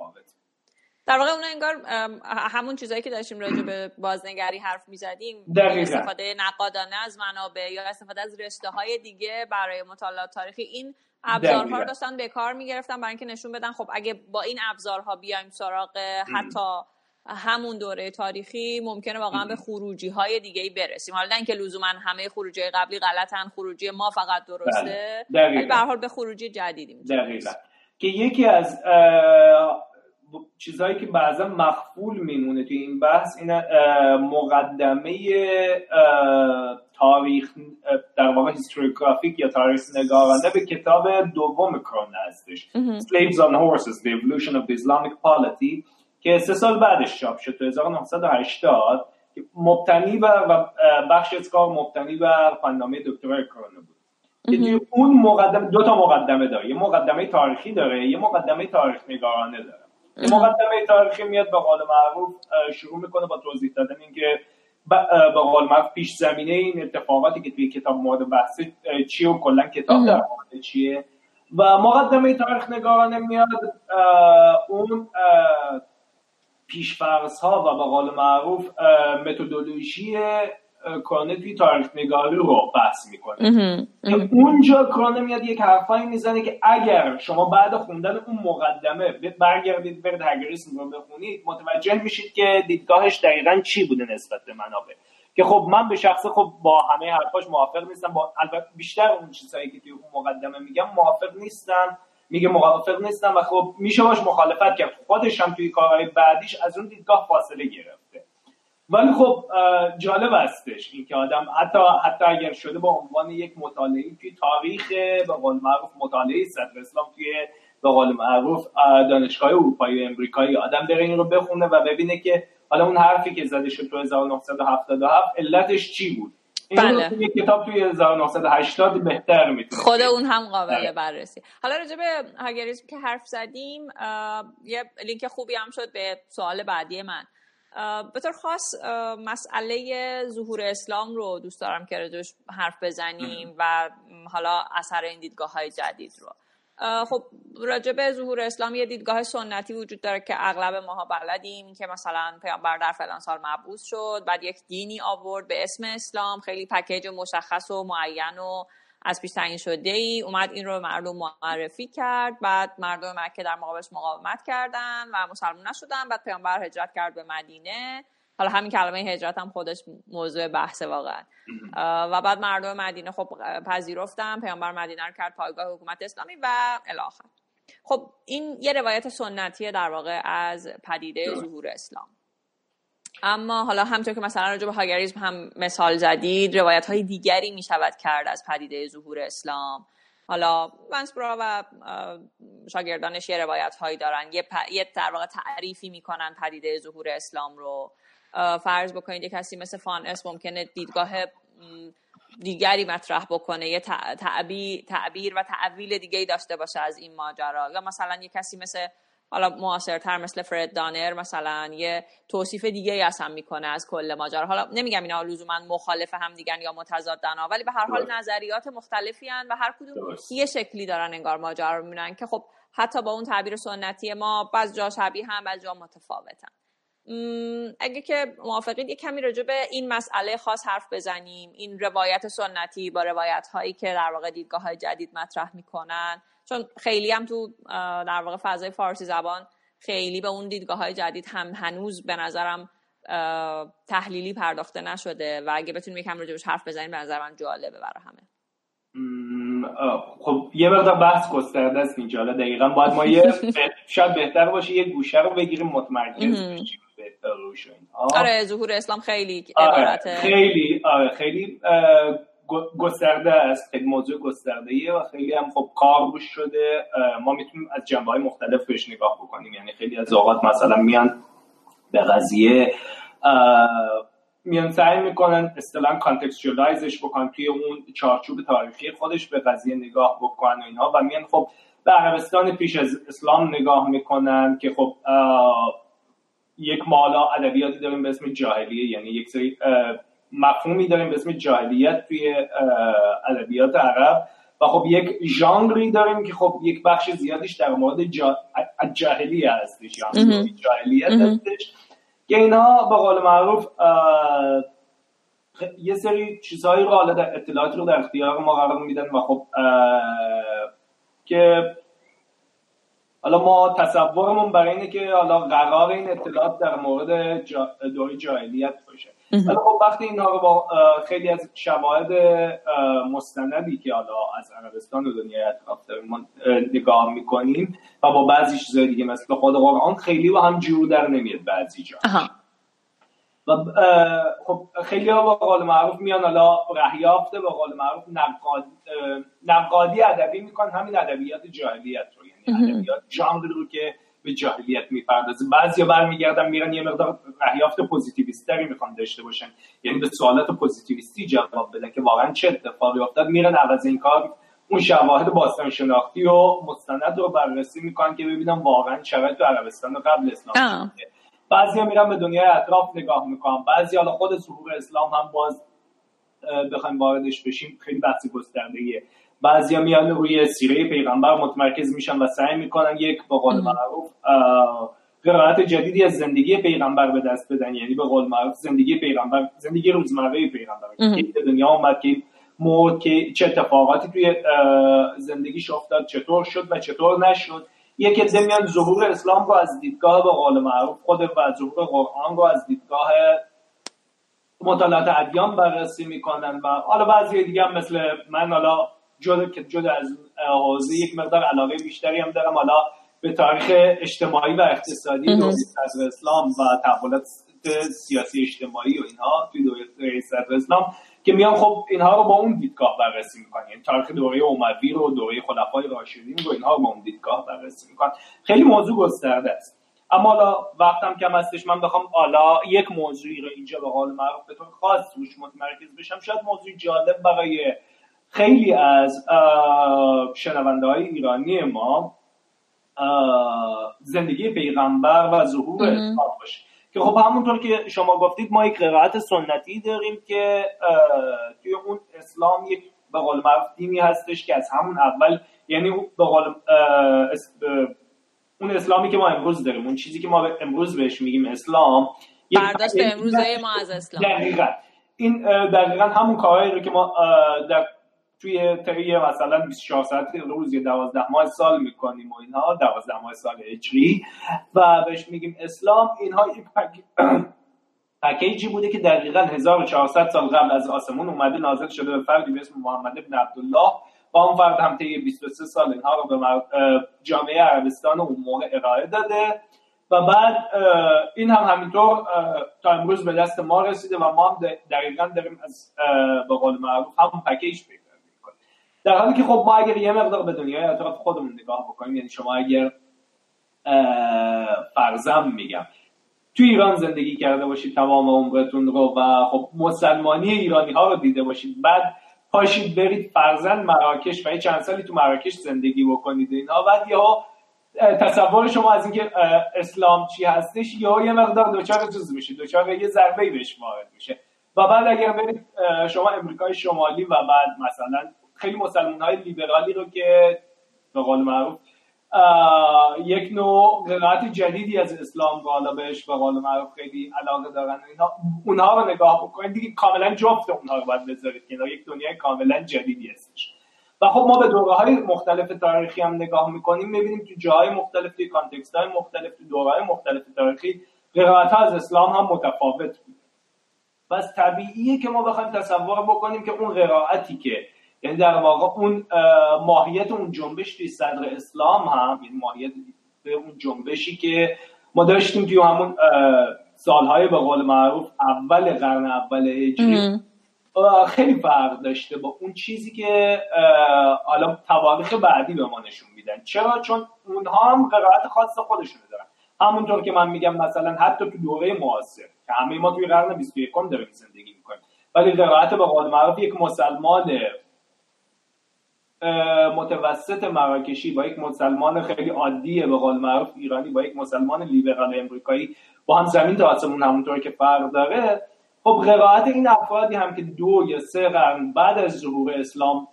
در واقع اون انگار همون چیزایی که داشتیم راجع به بازنگری حرف می‌زدیم. استفاده نقادانه از منابع یا استفاده از رشته های دیگه برای مطالعات تاریخی. این ابزارها رو داشتن به کار می‌گرفتن برای اینکه نشون بدن خب اگه با این ابزارها بیایم سراغ حتی همون دوره تاریخی ممکنه واقعا به خروجی های دیگه ای برسیم. حالا اینکه لزوما همه خروجی قبلی غلطن خروجی ما فقط درسته. بله. ولی به حال به خروجی جدیدی که یکی از چیزهایی که بعضا مخفول میمونه توی این بحث این مقدمه تاریخ در واقع هیستوریوگرافیک یا تاریخ نگارانه به کتاب دوم کرون هستش. Slaves on Horses The Evolution of the Islamic Polity که سه سال بعدش چاپ شد تو 1980 مبتنی و بخش از کار مبتنی بر فنامه دکترای کرونه بود. که اون مقدمه دو تا مقدمه داره. یه مقدمه تاریخی داره یه مقدمه تاریخ نگارانه داره. مقدمه تاریخی میاد به قول معروف شروع می‌کنه با توضیح دادن اینکه به قول معروف پیش زمینه این اتفاقاتی که توی کتاب مورد بحث چیه و کلا کتاب در مورد چیه. و مقدمه تاریخ نگارانه میاد اون پیشفرض ها و به قول معروف متدولوژی کرونه توی تاریخ نگاری رو بحث می‌کنه. اونجا کرونه میاد یک حرفایی می‌زنه که اگر شما بعد خوندن اون مقدمه برگردید برید هگریسم رو بخونید متوجه میشید که دیدگاهش دقیقا چی بوده نسبت به منابع. که خب من به شخصه خب با همه حرفاش موافق نیستم با البته بیشتر اون چیزایی که توی اون مقدمه میگم موافق نیستم. میگه موافق نیستم و خب میشه باش مخالفت کرد. خودش هم توی کارهای بعدیش از اون دیدگاه فاصله گرفته ولی خب جالب هستش اینکه آدم حتی حتی اگر شده به عنوان یک مطالعه توی تاریخ به قول معروف مطالعه صدر اسلام توی به قول معروف دانشگاه اروپایی و امریکایی آدم بره این رو بخونه و ببینه که حالا اون حرفی که زده شد تو 1977 علتش چی بود بله. توی کتاب توی 1980 بهتر می‌تونه خود اون هم قابل بله. بررسی حالا راجع به هاگریسم که حرف زدیم یه لینک خوبی هم شد به سوال بعدی من به طور خاص مسئله ظهور اسلام رو دوست دارم که راجعش حرف بزنیم و حالا اثر این دیدگاه های جدید رو. خب راجع به ظهور اسلام یه دیدگاه سنتی وجود داره که اغلب ماها بلدیم که مثلا پیامبر در فلان سال مبعوث شد بعد یک دینی آورد به اسم اسلام خیلی پکیج مشخص و معین و از پیش تعیین شده ای اومد این رو مردم معرفی کرد بعد مردم مکه در مقابلش مقاومت کردن و مسلمان نشدن بعد پیامبر هجرت کرد به مدینه. حالا همین کلمه هجرت هم خودش موضوع بحث واقعا. و بعد مردم مدینه خب پذیرفتن پیامبر مدینه رو کرد پایگاه حکومت اسلامی و الاخر خب این یه روایت سنتیه در واقع از پدیده ظهور اسلام. اما حالا همطور که مثلا راجع به هاگریزم هم مثال زدید روایت های دیگری می شود کرد از پدیده ظهور اسلام. حالا ونسبرا و شاگردانش یه روایت هایی دارن. یه, یه در واقع تعریفی می‌کنن پدیده ظهور اسلام رو. فرض بکنید یه کسی مثل فان اس ممکنه دیدگاه دیگری مطرح بکنه. یه تعبیر, تعبیر و تعویل دیگه داشته باشه از این ماجرا. یا مثلا یه کسی مثل حالا معاصرتر مثل فرد دانر مثلا یه توصیف دیگه ای اصلا می‌کنه از کل ماجرا. حالا نمیگم اینا لزوما مخالف هم دیگن یا متضادن ولی به هر حال نظریات مختلفی هن و هر کدوم یه شکلی دارن انگار ماجرا رو می‌بینن که خب حتی با اون تعبیر سنتی ما بعض جا شبیه هم بعض جا متفاوتن. اگه که موافقید یه کمی راجع به این مسئله خاص حرف بزنیم. این روایت سنتی با روایت هایی که در واقع دیدگاه های جدید مطرح می‌کنن. چون خیلی هم تو در واقع فضای فارسی زبان خیلی به اون دیدگاه های جدید هم هنوز به نظرم تحلیلی پرداخته نشده و اگه بتونیم یکم راجبش حرف بزنیم به نظر من جالبه برای همه. خب یه مقدار بحث گسترده است اینجا. دقیقا باید ما یه شاید بهتر باشه یه گوشه رو بگیریم متمرکز بشیم آره ظهور اسلام خیلی آره خیلی آره خیلی گسترده است. خیلی موضوع گسترده و خیلی هم خب کار روش شده. ما می‌تونیم از جنبه های مختلف بهش نگاه بکنیم. یعنی خیلی از اوقات مثلا میان به قضیه میان سعی می‌کنن اصطلاحا کانتکستوالایزش بکنن توی اون چارچوب تاریخی خودش به قضیه نگاه بکنن و اینها. و میان خب به عربستان پیش از اسلام نگاه می‌کنن که خب یک مالا ادبیاتی داریم به اسم جاهلیه. یعنی یک سری مفهومی داریم به اسم جاهلیت توی ادبیات عرب. و خب یک ژانری داریم که خب یک بخش زیادیش در مورد جا... جاهلیه هستش جاهلیت هستش. که اینها به قول معروف یه سری چیزهایی رو حالا در اطلاعاتی رو در اختیار ما قرار میدن و خب که حالا ما تصورمون برای اینه که حالا قرار این اطلاعات در مورد جا دوره جاهلیت باشه. ولی خب وقتی اینا رو با خیلی از شواهد مستندی که حالا از عربستان و دنیای اطراف داریم نگاه می‌کنیم و با بعضی چیزای دیگه مثل خود قرآن خیلی با هم جور در نمیاد بعضی جا. و خب خیلی ها با قول معروف میان حالا رهیافته با قول معروف نقاد نقادی ادبی می‌کنن همین ادبیات جاهلیت رو یعنی ادبیات ژانر رو که به جاهلیت می‌پردازه بعضیا برمیگردن میرن یه مقدار رهیافت پوزیتیویستی می‌خوان داشته باشن. یعنی به سوالات پوزیتیویستی جواب بدن که واقعا چه اتفاقی افتاد. میرن عوض این کار اون شواهد باستان شناختی و مستند رو بررسی می‌کنن که ببینن واقعا شرایط تو عربستان قبل اسلام بعضیا میرن به دنیای اطراف نگاه می‌کنن. بعضی حالا خود ظهور اسلام هم باز بخوایم واردش بشیم خیلی بحث گسترده ایه بعضیا میان روی سیره پیغمبر متمرکز میشن و سعی می‌کنن یک به قول معروف قرائت جدیدی از زندگی پیغمبر به دست بدن. یعنی به قول معروف زندگی پیغمبر زندگی روزمره پیغمبر. که دنیا آمد که مرد که چه اتفاقاتی توی زندگیش افتاد چطور شد و چطور نشد. یک عده میان ظهور اسلام رو از دیدگاه به قول معروف خود و ظهور قرآن رو از دیدگاه مطالعات ادیان بررسی می‌کنن و حالا بعضی دیگه هم مثل من حالا جدا که جدا از حوزه یک مقدار علاقه بیشتری هم دارم. حالا به تاریخ اجتماعی و اقتصادی دوره صدر اسلام و تحولات سیاسی اجتماعی و اینها توی دوره صدر اسلام که میان خب اینها رو با اون دیدگاه بررسی می‌کنن یعنی تاریخ دوره اموی رو دوره خلفای راشدین رو اینها رو با اون دیدگاه بررسی می‌کنن خیلی موضوع گسترده است. اما حالا وقتم کم هستش. من بخوام حالا یک موضوعی رو اینجا به قول معروف به طور خاص روش متمرکز بشم. شاید موضوع جالب برای خیلی از شنونده های ایرانی ما زندگی پیغمبر و ظهور اسلام باشه. که خب همونطور که شما گفتید ما یک قرائت سنتی داریم که توی اون اسلام یک به قول دینی هستش که از همون اول یعنی به قول اون اسلامی که ما امروز داریم اون چیزی که ما امروز بهش میگیم اسلام برداشت امروزه ما از اسلام. دقیقا. این دقیقا همون کارهایی رو که ما در توی طی مثلا 24 ساعت روز یا 12 ماه سال می‌کنیم و اینها 12 ماه سال هجری. و بهش میگیم اسلام. اینها یک پکیجی بوده که دقیقا 1400 سال قبل از آسمون اومده نازل شده به فردی به اسم محمد ابن عبدالله. با اون فرد هم طی 23 سال اینها رو به جامعه عربستان اون موقع ارائه داده. و بعد این هم همینطور تا امروز به دست ما رسیده و ما هم دقیقا داریم از به قول معروف همون پکیج در حالی که خب ما اگر یه مقدار به دنیای اطراف خودمون نگاه بکنیم یعنی شما اگر فرزم میگم تو ایران زندگی کرده باشید تمام عمرتون رو و خب مسلمانی ایرانی ها رو دیده باشید بعد پاشید برید فرزن مراکش و یه چند سالی تو مراکش زندگی بکنید اینها بعد یه تصور شما از اینکه اسلام چی هستش یا یه مقدار دوچار چیز میشه دوچار یه ضربه بهش وارد میشه. و بعد اگر برید شما امریکای شمالی و بعد مثلا خیلی مسلمان های لیبرالی رو که به قول معروف یک نوع قرائت جدیدی از اسلام بالا بهش به قول معروف خیلی علاقه دارن اینها اونها رو نگاه بکنید دیگه کاملا جفت اونها رو باید بذارید که یک دنیای کاملا جدیدی هستش. و خب ما به دوره های مختلف تاریخی هم نگاه می‌کنیم می‌بینیم تو جاهای مختلف تو کانتکست های مختلف تو دوره های مختلف تاریخی قرائت از اسلام هم متفاوت بود پس طبیعیه که ما بخوایم تصور بکنیم که اون قرائتی که یعنی در واقع اون ماهیت اون جنبش توی صدر اسلام هم یعنی ماهیت اون جنبشی که ما داشتیم توی همون سالهای به قول معروف اول قرن اول هجری. خیلی فرق داشته با اون چیزی که حالا تواریخ بعدی به ما نشون میدن. چرا؟ چون اونها هم قرائت خاص خودشون دارن. همونطور که من میگم مثلا حتی تو دوره معاصر که همه ما توی قرن 21 داریم زندگی می‌کنیم. ولی قرائت به قول معروف یک مسلمان متوسط مراکشی با یک مسلمان خیلی عادی به قول معروف ایرانی با یک مسلمان لیبرال امریکایی با هم زمین تا آسمون همونطور که فرق داره. خب قرائت این افرادی هم که دو یا سه قرن بعد از ظهور اسلام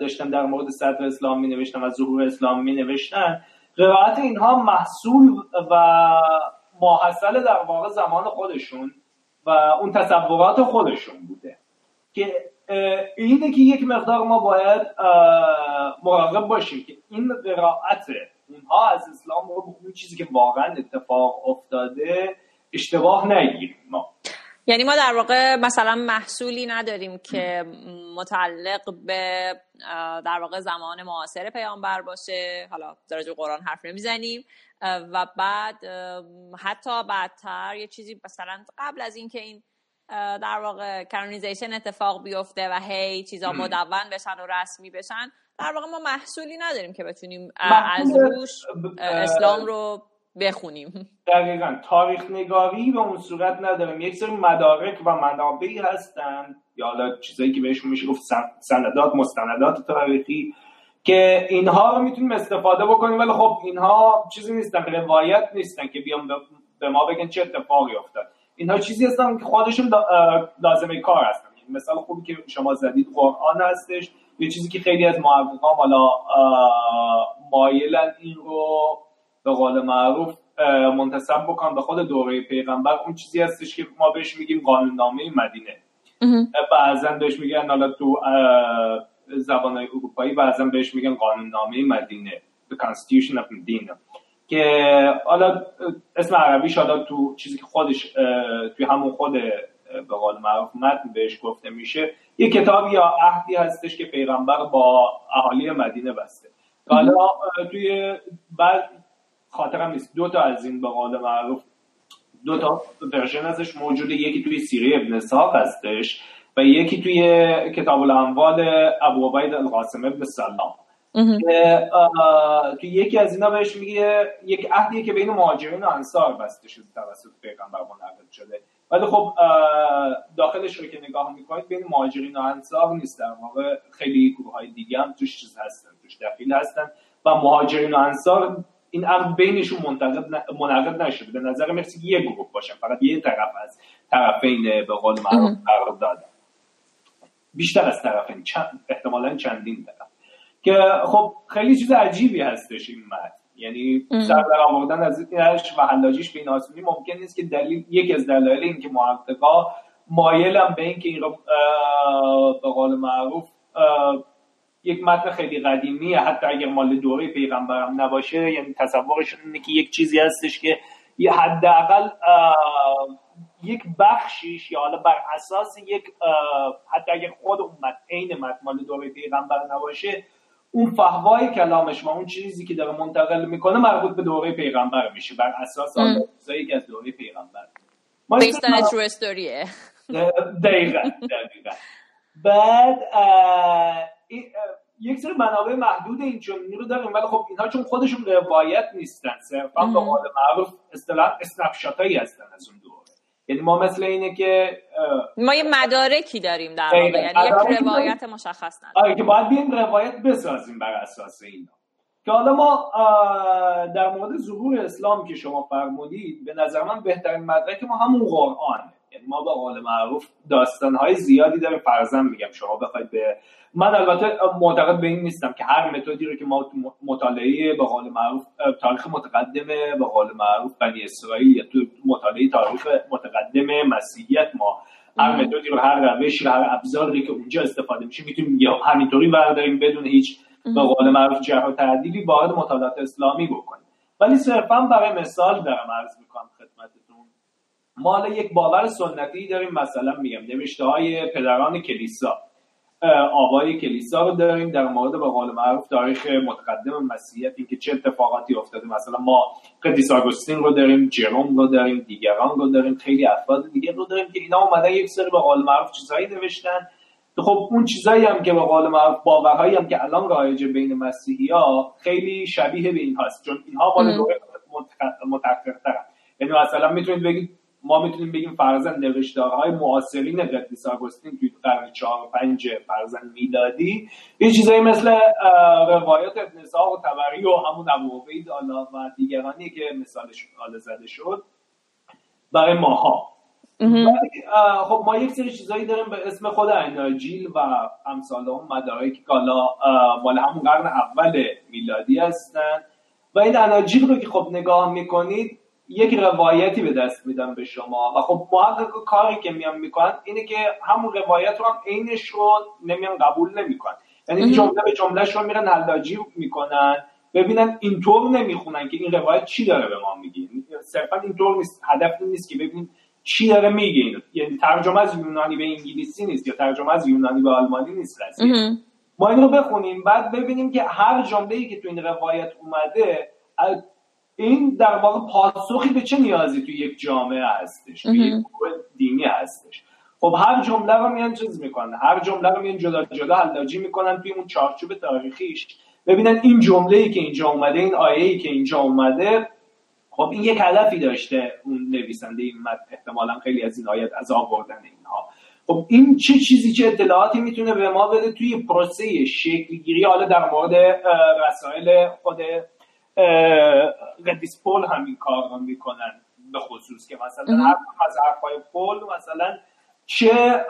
داشتن در مورد صدر اسلام می نوشتن و ظهور اسلام می نوشتن قرائت اینها محصول و ماحصل در واقع زمان خودشون و اون تصورات خودشون بوده که اینه که یک مقدار ما باید مراقب باشیم که این قرائت اونها از اسلام رو اون چیزی که واقعا اتفاق افتاده اشتباه نگیریم. ما. یعنی ما در واقع مثلا محصولی نداریم که متعلق به در واقع زمان معاصر پیامبر باشه. حالا درجه قرآن حرف نمی‌زنیم. و بعد حتی بعدتر یه چیزی مثلا قبل از اینکه این در واقع کانونیزیشن اتفاق بیفته و هی چیزا مدون بشن و رسمی بشن. در واقع ما محصولی نداریم که بتونیم از روش اسلام رو بخونیم. دقیقا. تاریخ نگاری به اون صورت نداریم. یک سری مدارک و منابعی هستن. یا حالا چیزایی که بهشون میشه گفت سندات مستندات تاریخی که اینها رو می‌تونیم استفاده بکنیم. ولی خب اینها چیزی نیستن روایت نیستن که بیام به ما بگن چه اتفاقی افتاد. اینها چیزی هستن که خودشون لازمه کار هستن. یعنی مثال خوبی که شما زدید قرآن هستش. یه چیزی که خیلی از محققان حالا مایلن این رو به قول معروف منتصب بکن به خود دوره پیغمبر. اون چیزی هستش که ما بهش میگیم قانوننامه مدینه. بعضا بهش میگن حالا تو زبان اروپایی بعضا بهش میگن قانوننامه مدینه. The Constitution of Medina. که حالا اسم عربی شاید تو چیزی که خودش توی همون خود به قول معروف متن بهش گفته میشه یه کتاب یا عهدی هستش که پیغمبر با اهالی مدینه بسته. حالا توی بعد خاطرم نیست. دو تا از این به قول معروف دو تا ورژن ازش موجوده. یکی توی سیره ابن ساق هستش و یکی توی کتاب الاموال ابو عبید القاسم ابن سلام. توی یکی از اینا بهش میگه یک عهدیه که بین مهاجرین و انصار بسته شده توسط پیغمبر منعقد شده. ولی خب داخلش رو که نگاه می‌کنید بین مهاجرین و انصار نیست. در واقع خیلی گروه های دیگه هم توش چیز هستن توش دخیل هستن و مهاجرین و انصار این عقد بینشون منعقد نشده. به نظر مرسی یه گروه باشن فقط یه طرف از طرفین به قول معروف قرار دادن بیشتر از طرفین چند احتمالا چندین طرف. که خب خیلی چیز عجیبی هستش این متن. یعنی سر در آوردن از اینش و حلاجیش به این آسونی ممکن نیست که دلیل یکی از دلایل این که محققا مایلم به این که این رو به قول معروف یک متن خیلی قدیمیه. حتی اگر مال دوره پیغمبرم نباشه یعنی تصورشون اینه که یک چیزی هستش که حداقل یک بخشیش یا حالا بر اساس یک حتی اگر خود اون متن عین متن مال دوره پیغمبر نباشه اون فهوای کلامش و اون چیزی که داره منتقل می‌کنه مربوط به دوره پیغمبر میشه. بر اساس چیزایی که از دوره پیغمبر. story. دقیقا دقیقا. بعد یک سری منابع محدود این چون رو داریم ولی خب اینها چون خودشون روایت نیستن صرفا به قول معروف اصطلاح اسنپ هایی هستن از اون دوره. یعنی ما مثل اینه که ما یه مدارکی داریم در واقع یعنی یک روایت مشخص نداریم. آره که باید بیایم روایت بسازیم بر اساس اینا. که حالا ما در مورد ظهور اسلام که شما فرمودید به نظر من بهترین مدرک ما همون قرآن یعنی ما به قول معروف داستانهای زیادی داریم فرزن میگم شما بخواید به من البته معتقد به این نیستم که هر متدی رو که ما مطالعه به قول معروف تاریخ متقدم به قول معروف بنی اسرائیل یا تو مطالعه تاریخ متقدم مسیحیت ما هر متدی رو هر روشی هر ابزاری که اونجا استفاده میشه می‌تونیم همینطوری برداریم بدون هیچ به قول معروف جرح و تعدیلی وارد مطالعات اسلامی بکنیم. ولی صرفا برای مثال دارم عرض می‌کنم. ما یک باور سنتی داریم مثلا میگم نوشته های پدران کلیسا. آبای کلیسا رو داریم در مورد به قول معروف تاریخ متقدم مسیحیت اینکه چه اتفاقاتی افتاده. مثلا ما قدیس آگوستین رو داریم جروم رو داریم دیگران رو داریم خیلی افراد دیگه رو داریم که اینا اومدن یک سری به قول معروف چیزهایی نوشتن. خب اون چیزایی هم که به قول معروف باورهایی هم که الان رایج بین مسیحی ها خیلی شبیه به این هست چون اینها مال دوره متأخرترن یعنی مثلا می‌تونید بگید ما می‌تونیم بگیم فرزن نوشتارهای معاصرین قدیس آگوستین توی قرن چهار و پنج فرزن میلادی. یه چیزایی مثل روایات ابن و تبری و همون ابو و دیگرانی که مثالش حالا زده شد برای ماها. خب ما یک سری چیزایی داریم به اسم خود اناجیل و امثال اون مدارکی که حالا مال همون قرن اول میلادی هستن. و این اناجیل رو که خب نگاه می‌کنید یک روایتی به دست میدن به شما. و خب محقق کاری که میان می‌کنن اینه که همون روایت رو هم عینش رو نمیان قبول نمی‌کنن. یعنی جمله به جملهش رو میرن حلاجی می‌کنن ببینن اینطور نمی‌خونن که این روایت چی داره به ما میگه. صرفا اینطور نیست هدف نیست که ببین چی داره میگه یعنی ترجمه از یونانی به انگلیسی نیست یا ترجمه از یونانی به آلمانی نیست ما این رو بخونیم بعد ببینیم که هر جمله که تو این روایت اومده این در واقع پاسخی به چه نیازی توی یک جامعه هستش توی یک دینی هستش؟ خب هر جمله رو میان چیز می‌کنن هر جمله رو میان جدا جدا حلاجی می‌کنن توی اون چارچوب تاریخیش. ببینن این جمله ای که اینجا اومده این آیه ای که اینجا اومده خب این یک هدفی داشته اون نویسنده این متن. احتمالا خیلی از این آیات از آوردن اینها. خب این چه چیزی چه اطلاعاتی می‌تونه به ما بده توی پروسه شکلگیری؟ حالا در مورد رسائل خود قدیس پول همین کار رو می‌کنن به خصوص که مثلا هر از حرفای پول مثلا چه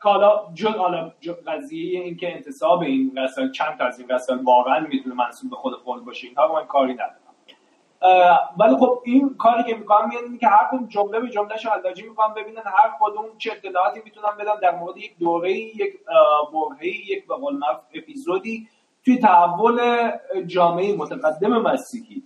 کالا جد حالا قضیه این که انتصاب این رسال چند تا از این رسال واقعا می‌تونه منصوب به خود پول باشه اینها رو من کاری ندارم. ولی خب این کاری که می‌کنم یعنی که هر کدوم جمله به جملهش حلاجی می‌کنم ببینن هر کدوم چه اطلاعاتی می‌تونم بدم در مورد یک دوره یک برهه یک به قول اپیزودی توی تحول جامعه متقدم مسیحی.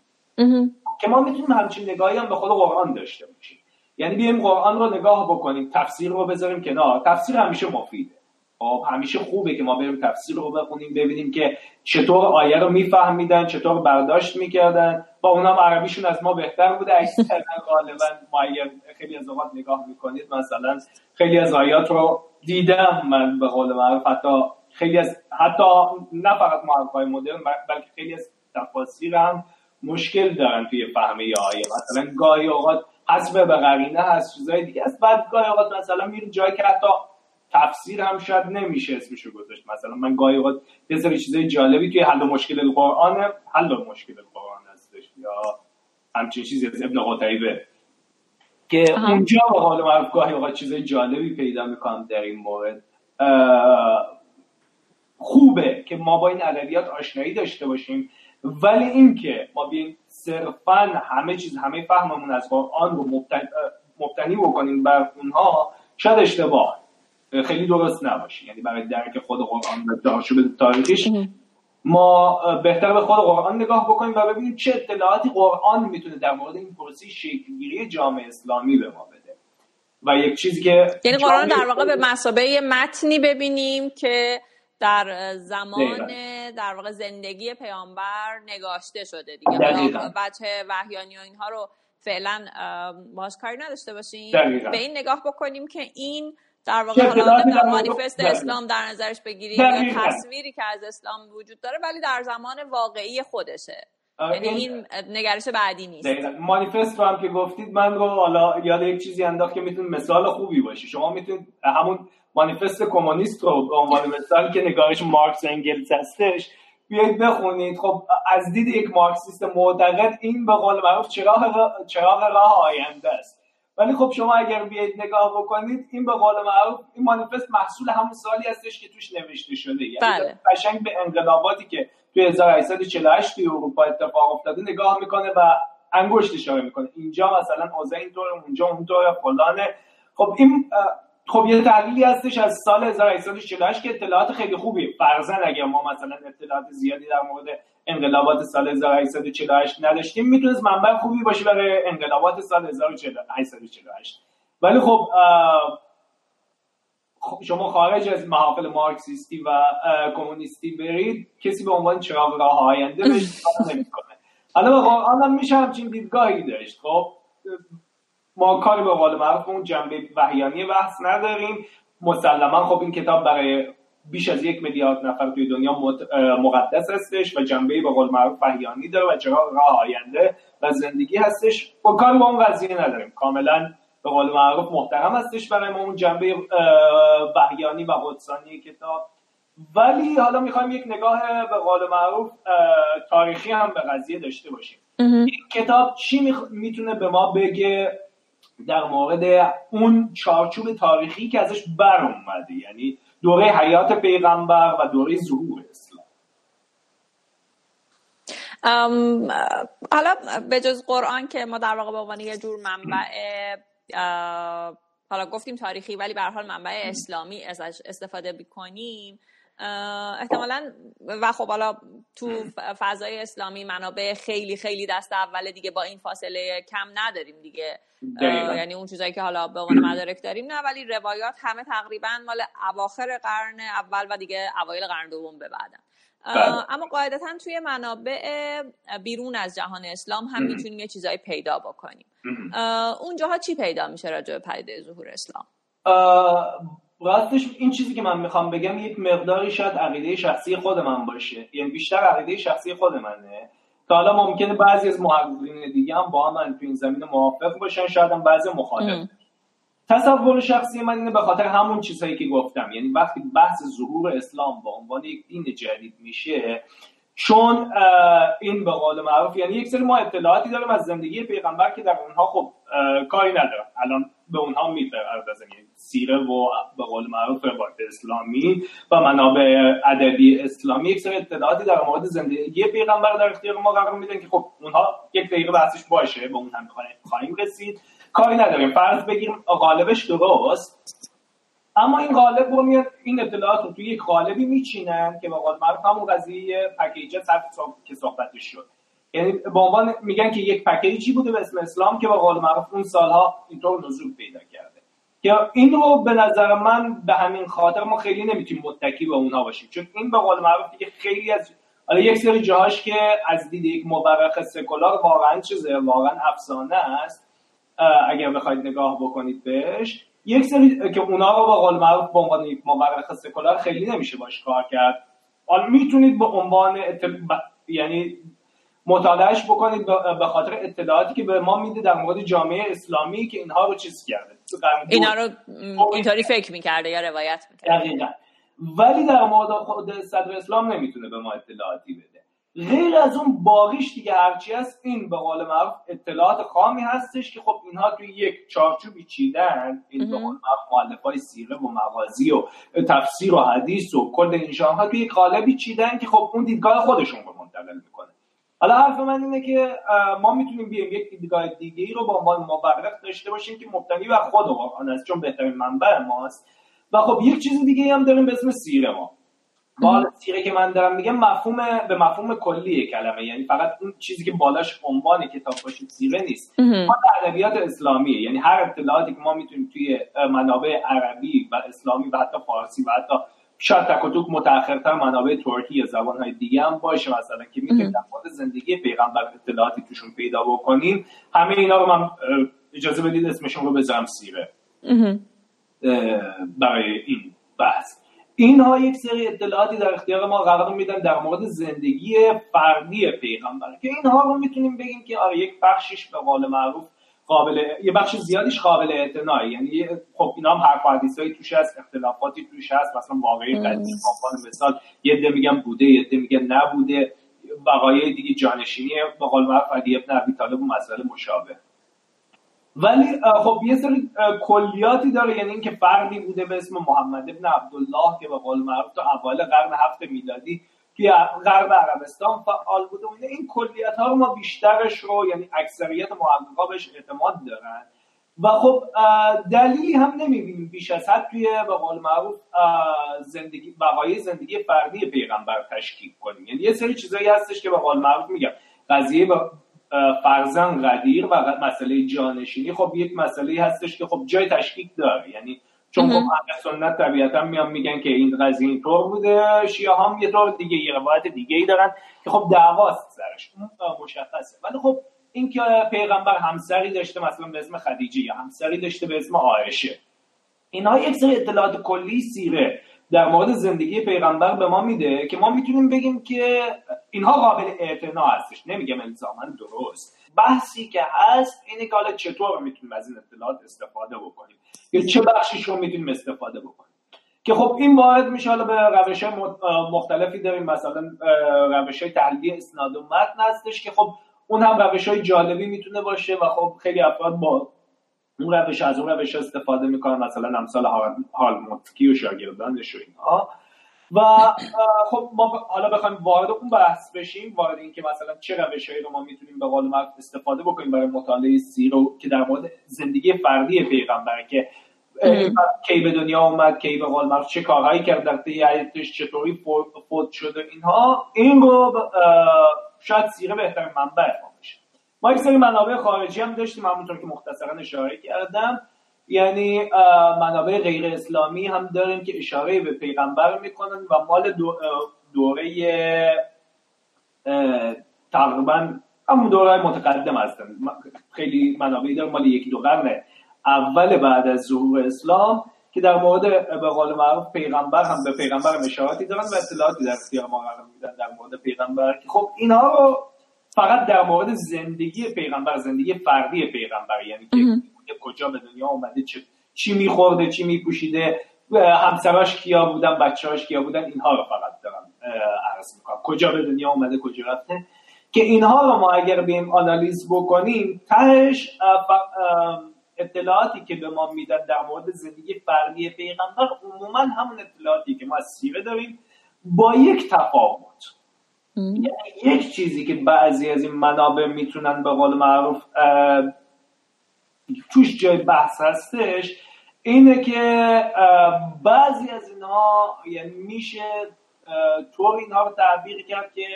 که ما می‌تونیم همچین نگاهی هم به خود قرآن داشته باشیم. یعنی بیایم قرآن رو نگاه بکنیم تفسیر رو بذاریم کنار. تفسیر همیشه مفیده. خب همیشه خوبه که ما بریم تفسیر رو بخونیم ببینیم که چطور آیه رو میفهمیدن چطور برداشت می‌کردن. با اونا عربیشون از ما بهتر بوده. اکثرا غالبا ما اگر خیلی از اوقات نگاه می‌کنید مثلا خیلی از آیات رو دیدم من به قول معروف. حتی خیلی از حتی نه فقط های مدرن بلکه خیلی از تفاسیر هم مشکل دارن توی فهمه آیه مثلا گاهی اوقات حسب به قرینه هست چیزای دیگه است. بعد گاهی اوقات مثلا میریم جایی که حتی تفسیر هم شاید نمیشه اسمشو گذاشت. مثلا من گاهی اوقات یه سری چیزای جالبی توی حل مشکل قرآن حل مشکل قرآن هستش یا همچین چیزی از ابن قتیبه که اونجا به حال معروف گاهی اوقات چیزای جالبی پیدا می‌کنم در این مورد. خوبه که ما با این ادبیات آشنایی داشته باشیم ولی اینکه ما بیایم صرفا همه چیز همه فهممون از قرآن رو مبتنی بکنیم بر اونها شاید اشتباه. خیلی درست نباشه. یعنی برای درک خود قرآن و دارشوب تاریخیش ما بهتر به خود قرآن نگاه بکنیم و ببینیم چه اطلاعاتی قرآن می‌تونه در مورد این پرسی شکلگیری جامعه اسلامی به ما بده. و یک چیزی که یعنی قرآن در واقع به مسابقه متنی ببینیم که در زمان در واقع زندگی پیامبر نگاشته شده دیگه. بچه وحیانی و اینها رو فعلا باش کاری نداشته باشیم به این نگاه بکنیم که این در واقع حالا در مانیفست اسلام در نظرش بگیریم یا تصویری که از اسلام وجود داره ولی در زمان واقعی خودشه. یعنی این نگرش بعدی نیست. مانیفست رو هم که گفتید من رو حالا یاد یک چیزی انداخت که می‌تونه مثال خوبی باشه. شما می‌تونید همون مانیفست کمونیست رو به عنوان مثال که نگارش مارکس انگلز هستش بیایید بخونید. خب از دید یک مارکسیست معتقد این به قول معروف چراغ چراغ راه آینده است. ولی خب شما اگر بیاید نگاه بکنید این به قول معروف این مانیفست محصول همون سالی هستش که توش نوشته شده. یعنی بله. قشنگ به انقلاباتی که توی 1848 توی اروپا اتفاق افتاده نگاه می‌کنه و انگشت اشاره می‌کنه. اینجا مثلا اوضاع اینطور اونجا اونطور فلانه. خب این خب یه تحلیلی هستش از سال 1848 که اطلاعات خیلی خوبی. فرزن اگر ما مثلا اطلاعات زیادی در مورد انقلابات سال 1848 نداشتیم می‌تونست منبع خوبی باشه برای انقلابات سال 1848 ولی خب شما خارج از محافل مارکسیستی و کمونیستی برید کسی به عنوان چراغ راه آینده بهش نمی‌کنه. حالا به قرآن هم میشه همچین دیدگاهی داشت. خب ما کاری به قول معروف اون جنبه وحیانی بحث نداریم. مسلما خب این کتاب برای بیش از یک میلیارد نفر توی دنیا مقدس هستش و جنبه به قول معروف وحیانی داره و چرا راه آینده و زندگی هستش. با کار با اون قضیه نداریم. کاملا به قول معروف محترم هستش برای ما اون جنبه وحیانی و قدسانی کتاب. ولی حالا می‌خوایم یک نگاه به قول معروف تاریخی هم به قضیه داشته باشیم. این کتاب چی می‌تونه به ما بگه؟ در مورد اون چارچوب تاریخی که ازش بر اومده یعنی دوره حیات پیغمبر و دوره ظهور اسلام. حالا به جز قرآن که ما در واقع به عنوان یه جور منبع حالا گفتیم تاریخی ولی به حال منبع اسلامی ازش استفاده بکنیم احتمالا و خب حالا تو فضای اسلامی منابع خیلی خیلی دست اول دیگه با این فاصله کم نداریم دیگه. یعنی اون چیزایی که حالا به عنوان مدارک داریم نه ولی روایات همه تقریبا مال اواخر قرن اول و دیگه اوایل قرن دوم به بعدن. بله. اما قاعدتا توی منابع بیرون از جهان اسلام هم می‌تونیم یه چیزایی پیدا بکنیم. اونجاها چی پیدا میشه راجع به پدیده ظهور اسلام؟ راستش این چیزی که من می‌خوام بگم یک مقداری شاید عقیده شخصی خود من باشه. یعنی بیشتر عقیده شخصی خود منه. که حالا ممکنه بعضی از محققین دیگه هم با من تو این زمینه موافق باشن شاید هم بعضی مخالف تصور شخصی من اینه به خاطر همون چیزهایی که گفتم. یعنی وقتی بحث ظهور اسلام با عنوان یک دین جدید میشه چون این به قول معروف یعنی یک سری ما اطلاعاتی داریم از زندگی پیغمبر که در اونها خب کاری ندارم. الان به اونها می‌پردازم. یعنی سیره و به قول معروف روایت اسلامی و منابع ادبی اسلامی. یک سری اطلاعاتی در مورد زندگی پیغمبر در اختیار ما قرار میدن که خب اونها یک دقیقه بحثش باشه به اون هم خواهیم رسید. کاری نداریم. فرض بگیریم غالبش درست. اما این قالب رو میاد این اطلاعات رو توی یک قالبی میچینن که قول معروف همون قضیه پکیج که صحبتش شد. یعنی به عنوان میگن که یک پکیجی بوده به اسم اسلام که به قول معروف اون سالها اینطور نزول پیدا کرده. که این رو به نظر من به همین خاطر ما خیلی نمی‌تونیم متکی به اونها باشیم. چون این به قول معروف دیگه خیلی از حالا یک سری جاهاش که از دید یک مورخ سکولار واقعا چیزه واقعا افسانه است. اگر بخواید نگاه بکنید بهش. یک سری که اونا رو با قول معروف به عنوان یک مورخ سکولار خیلی نمیشه باش کار کرد. حالا می‌تونید به عنوان یعنی مطالعهش بکنید به خاطر اطلاعاتی که به ما میده در مورد جامعه اسلامی که اینها رو چیز کرده. اینا رو اینطوری فکر می‌کرده یا روایت می‌کرده؟ دقیقا. ولی در مورد خود صدر اسلام نمی‌تونه به ما اطلاعاتی بده. غیر از اون باقیش دیگه هرچی هست این به قول معروف اطلاعات خامی هستش که خب اینها توی یک چارچوبی چیدن. این به قول معروف سیره و مغازی و تفسیر و حدیث و کل این ها توی یک قالبی چیدن که خب اون دیدگاه خودشون رو منتقل می‌کنه. حالا حرف من اینه که ما می‌تونیم بیایم یک دیدگاه دیگه ای رو با عنوان مورخ داشته باشیم که مبتنی بر خود قرآن است چون بهترین منبع ماست. و خب یک چیز دیگه هم داریم به اسم سیره ما. حالا سیره که من دارم میگم مفهوم به مفهوم کلی کلمه یعنی فقط اون چیزی که بالاش عنوان کتاب باشه سیره نیست. ما ادبیات اسلامیه یعنی هر اطلاعاتی که ما می‌تونیم توی منابع عربی و اسلامی و حتی فارسی و حتی شاید تک متأخرتر منابع ترکی یا زبانهای دیگه هم باشه. مثلا که می‌تونیم در مورد زندگی پیغمبر اطلاعاتی توشون پیدا بکنیم همه اینا رو من اجازه بدید اسمشون رو بذارم سیره. برای این بحث. اینها یک سری اطلاعاتی در اختیار ما قرار میدن در مورد زندگی فردی پیغمبر. که اینها رو می‌تونیم بگیم که آره یک بخشش به قول معروف قابل یه بخش زیادیش قابل اعتناعی یعنی خب اینا هم حرف حدیثایی توش هست اختلافاتی توش هست مثلا واقعی قدیم مثال یه عده میگن بوده یه عده میگن نبوده. بقایای دیگه جانشینی به قول معروف علی ابن ابی طالب و مسئله مشابه. ولی خب یه سری کلیاتی داره یعنی اینکه فردی بوده به اسم محمد ابن عبدالله که به قول معروف تا اوایل قرن هفت میلادی توی غرب عربستان فعال بوده اونه این کلیت ها ما بیشترش رو یعنی اکثریت محققا بهش اعتماد دارن. و خب دلیلی هم نمی‌بینیم. بیش از حد توی به قول معروف زندگی بقای زندگی فردی پیغمبر تشکیل کنیم. یعنی یه سری چیزایی هستش که به قول معروف میگم. قضیه فرزن قدیر و مسئله جانشینی. خب یک مسئله هستش که خب جای تشکیک داره. یعنی چون خب سنت طبیعتا میان میگن که این قضیه اینطور بوده شیعه هم یه طور دیگه یه روایت دیگه ای دارن که خب دعواست سرش. مشخصه. ولی خب این که پیغمبر همسری داشته مثلا به اسم خدیجه یا همسری داشته به اسم عایشه. اینها یک سری اطلاعات کلی سیره در مورد زندگی پیغمبر به ما میده که ما می‌تونیم بگیم که اینها قابل اعتنا هستش. نمیگم الزاما درست. بحثی که هست اینه که حالا چطور می‌تونیم از این اطلاعات استفاده بکنیم؟ یا چه بخشیش رو می‌تونیم استفاده بکنیم؟ که خب این وارد میشه حالا به روش مختلفی داریم. مثلا روش های تحلیلی اسناد و متن هستش که خب اون هم روش های جالبی می‌تونه باشه و خب خیلی افراد با اون روش از اون روش استفاده می‌کنن. مثلا امثال حال متکی و شاگردانش و اینها. و خب ما حالا بخوایم وارد اون بحث بشیم وارد این که مثلا چه روشهایی رو ما می‌تونیم به قول استفاده بکنیم برای مطالعه سیرو که در مورد زندگی فردی پیغمبر که کی به دنیا اومد کی به قول چه کارهایی کرد در طی حیاتش چطوری فوت شده اینها این رو شاید سیره بهترین منبع ما میشه ما یک سری منابع خارجی هم داشتیم همونطور که مختصرا اشاره کردم. یعنی منابع غیر اسلامی هم داریم که اشاره به پیغمبر می‌کنن و مال دوره تقریبا همون دوره متقدم هستن. خیلی منابعی داریم مال یکی دو قرن اول بعد از ظهور اسلام که در مورد به قول معروف پیغمبر هم به پیغمبر اشاراتی دارن و اطلاعاتی در اختیار ما قرار میدن در مورد پیغمبر که خب اینها رو فقط در مورد زندگی پیغمبر زندگی فردی پیغمبر یعنی که کجا به دنیا اومده چه چی میخورده چی میپوشیده. همسراش کیا بودن بچه‌هاش کیا بودن اینها رو فقط دارم عرض می‌کنم. کجا به دنیا اومده کجا رفته. که اینها رو ما اگر بیم آنالیز بکنیم تهش اطلاعاتی که به ما میدن در مورد زندگی فردی پیغمبر عموما همون اطلاعاتی که ما از سیره داریم با یک تفاوت. یعنی یک چیزی که بعضی از این منابع می‌تونن به قول معروف توش جای بحث هستش اینه که بعضی از اینها یعنی میشه طور اینها رو تعبیر کرد که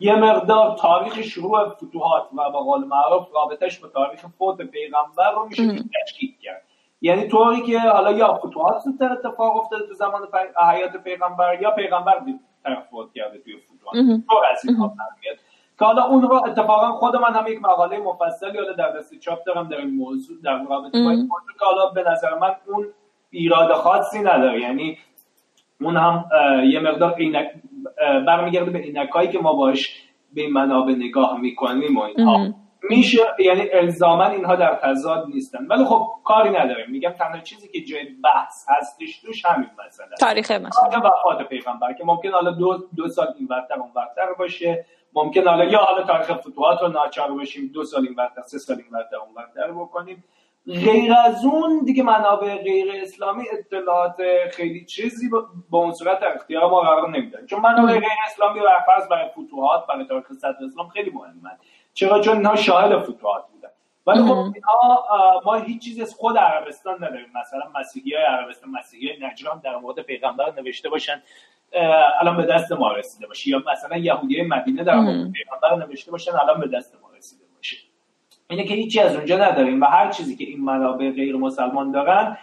یه مقدار تاریخ شروع فتوحات و به قول معروف رابطش با تاریخ فوت پیغمبر رو میشه تشکیل کرد. یعنی طوری که حالا یا فتوحات زودتر اتفاق افتاده تو زمان حیات پیغمبر یا پیغمبر طرف فوت کرده توی فتوحات. طور از این که حالا اون رو اتفاقا خود من هم یک مقاله مفصلی حالا در دست چاپ دارم در این موضوع در رابطه با این موضوع که حالا به نظر من اون ایراد خاصی نداره. یعنی اون هم یه مقدار اینک برمیگرده به اینکایی که ما باش به این منابع نگاه می‌کنیم و اینها. میشه یعنی الزاما اینها در تضاد نیستن. ولی خب کاری نداریم. میگم تنها چیزی که جای بحث هستش توش همین مثلا تاریخ مثلا وفات پیغمبر که ممکن حالا دو, دو سال این برتر اون برتر باشه. ممکن حالا یا حالا تاریخ فتوحات رو ناچار باشیم دو سال این برتر سه سال این برتر اون برتر بکنیم. غیر از اون دیگه منابع غیر اسلامی اطلاعات خیلی چیزی با اون صورت اختیار ما قرار نمیدن. چون منابع غیر اسلامی و فرض برای فتوحات برای تاریخ صدر اسلام خیلی مهمن. چرا؟ چون اینها شاهد فتوحات بودن. ولی خب اینها ما هیچ چیزی از خود عربستان نداریم. مثلا مسیحی های عربستان مسیحی های نجران در مورد پیغمبر نوشته باشن. الان به دست ما رسیده باشه. یا مثلا یهودی مدینه در پیغمبر نوشته باشن الان به دست ما رسیده باشه. اینه که هیچی از اونجا نداریم و هر چیزی که این منابع غیر مسلمان دارن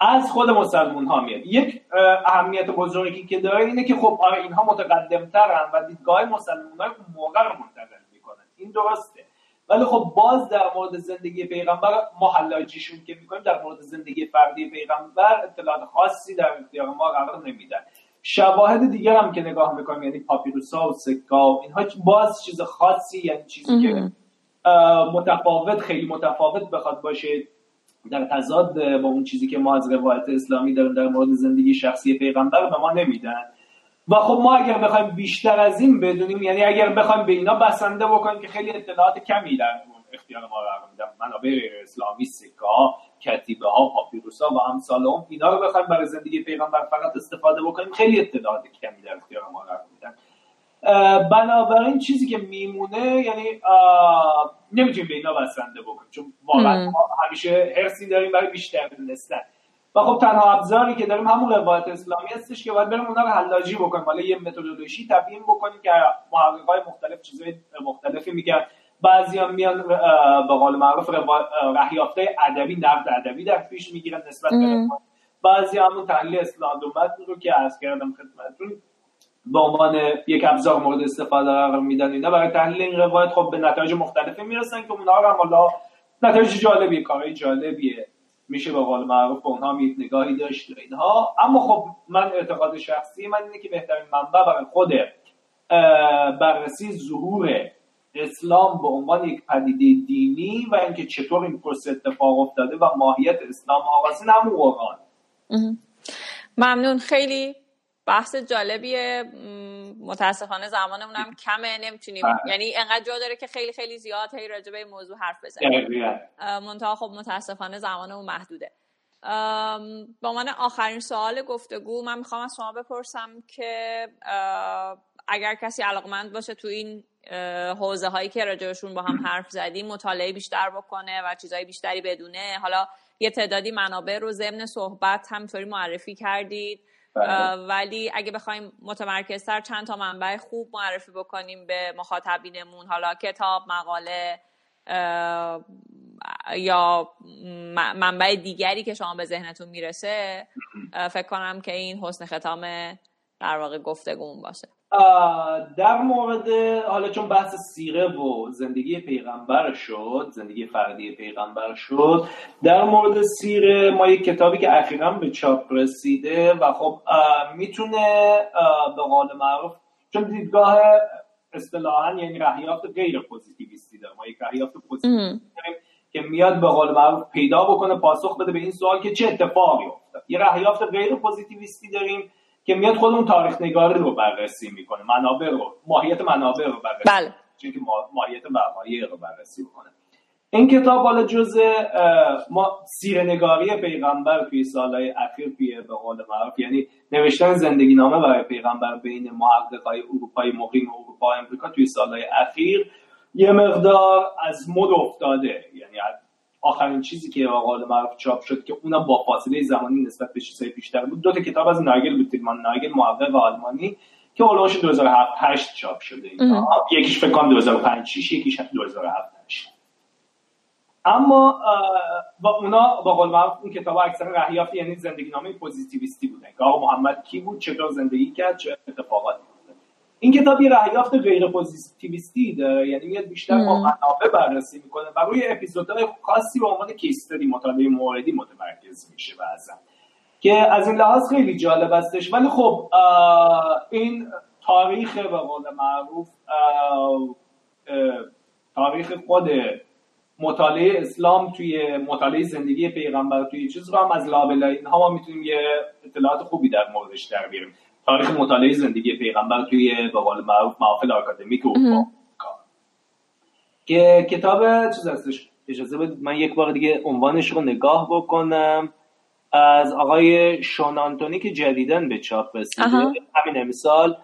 از خود مسلمون ها میاد. یک اهمیت بزرگی که داره اینه که خب آره اینها متقدم ترن و دیدگاه مسلمان های موقع رو منتقل می‌کنن. این درسته. ولی خب باز در مورد زندگی پیغمبر ما حلاجیشون که می‌کنیم در مورد زندگی فردی پیغمبر اطلاعات خاصی در اختیار ما قرار نمیدن. شواهد دیگر هم که نگاه می‌کنیم یعنی پاپیروسا و سکا اینها باز چیز خاصی یعنی چیزی که متفاوت خیلی متفاوت بخواد باشه در تضاد با اون چیزی که ما از روایت اسلامی داریم در مورد زندگی شخصی پیغمبر به ما نمیدن. و خب ما اگر بخوایم بیشتر از این بدونیم یعنی اگر بخوایم به اینا بسنده بکنیم که خیلی اطلاعات کمی در اختیار ما قرار میدن. منابع اسلامی سکا کتیبه ها پاپیروس ها و امثال هم اینا رو بخوایم برای زندگی پیغمبر فقط استفاده بکنیم. خیلی اطلاعات کمی در اختیار ما قرار میدن. بنابراین چیزی که میمونه یعنی نمی‌تونیم به اینا بسنده بکنیم چون واقعا ما همیشه حرسی داریم برای بیشتر دونستن و خب تنها ابزاری که داریم همون روایت اسلامی هستش که باید بریم اونا رو حلاجی بکنیم. حالا یه متدولوژی تبیین بکنیم که محققای مختلف چیزای مختلفی میگن. بعضی هم میان به قول معروف رهیافته ادبی نقد ادبی در پیش می‌گیرن نسبت به بعضی همون تحلیل اسلام رو که عرض کردم خدمتتون به عنوان یک ابزار مورد استفاده قرار میدن اینا. برای تحلیل این روایت خب به نتایج مختلفی می‌رسن که اونها هم حالا نتایج جالبی کاری جالبیه. میشه به قول معروف به اونها یک نگاهی داشت اینها. اما خب من اعتقاد شخصی من اینه که بهترین منبع برای خود بررسی ظهور اسلام به عنوان یک پدیده دینی و اینکه چطور این پروسه اتفاق افتاده و ماهیت اسلام آغازین همون قرآن ممنون. خیلی بحث جالبیه. متاسفانه زمانمون هم کمه. نمی‌تونیم بله. یعنی انقدر جا داره که خیلی خیلی زیاد هی راجع به موضوع حرف بزنیم. منتها خب متاسفانه زمانمون محدوده. به عنوان آخرین سوال گفتگو من می‌خوام از شما بپرسم که اگر کسی علاقمند باشه تو این حوزه هایی که راجعشون با هم حرف زدیم مطالعه بیشتر بکنه و چیزهای بیشتری بدونه. حالا یه تعدادی منابع رو ضمن صحبت همینطوری معرفی کردید. بله. ولی اگه بخوایم متمرکزتر چند تا منبع خوب معرفی بکنیم به مخاطبینمون حالا کتاب مقاله یا منبع دیگری که شما به ذهنتون می‌رسه فکر کنم که این حسن ختام در واقع گفتگومون باشه. در مورد حالا چون بحث سیره و زندگی پیغمبر شد زندگی فردی پیغمبر شد در مورد سیره ما یک کتابی که اخیرا به چاپ رسیده و خب می‌تونه به قول معروف چون دیدگاه اصطلاحا یعنی رهیافت غیر پوزیتیویستی داره. ما یک رهیافت پوزیتیویستی داریم که میاد به قول معروف پیدا بکنه پاسخ بده به این سوال که چه اتفاقی افتاد. یه رهیافت غیر پوزیتیویستی داریم. که میاد خودمون تاریخ نگاری رو بررسی می‌کنه. منابع رو ماهیت منابع رو بررسی بله. که ماهیت وقایع رو بررسی بکنه این کتاب حالا جز ما سیرنگاری پیغمبر توی سالهای اخیر توی به قول معروف یعنی نوشتن زندگی نامه برای پیغمبر بین محققای اروپای مقیم اروپا و امریکا توی سالهای اخیر یه مقدار از مد افتاده. یعنی آخرین چیزی که قول معروف چاپ شد که اونم با فاصله زمانی نسبت به چیزهای بیشتر بود. دو تا کتاب از ناگل بود ناگل محقق آلمانی که اولش 2007 8 چاپ شده یکیش فکر کنم 2005 6 یکیش 2007 8 اما با اونا با قول معروف اون کتاب اکثر رهیافت یعنی زندگی نامه پوزیتیویستی بودن که آقا محمد کی بود؟ چطور زندگی کرد؟ چه اتفاقاتی این کتاب یه رهیافت غیر پوزیتیویستی داره یعنی میاد بیشتر با منابع بررسی می‌کنه و روی اپیزودهای خاصی به عنوان کیستری مطالعه موردی متمرکز میشه بعضا که از این لحاظ خیلی جالب هستش ولی خب این تاریخ به قول معروف تاریخ خود مطالعه اسلام توی مطالعه زندگی پیغمبر توی چیز رو هم از لابلای اینها ما می‌تونیم یه اطلاعات خوبی در موردش در بیاریم. تاریخ مطالعه زندگی پیغمبر توی به قول معروف محافل آکادمیک اروپا. که کتاب چیز هستش. اجازه بدید من یک بار دیگه عنوانش رو نگاه بکنم. از آقای شون آنتونی که جدیدن به چاپ رسیده. همین امسال.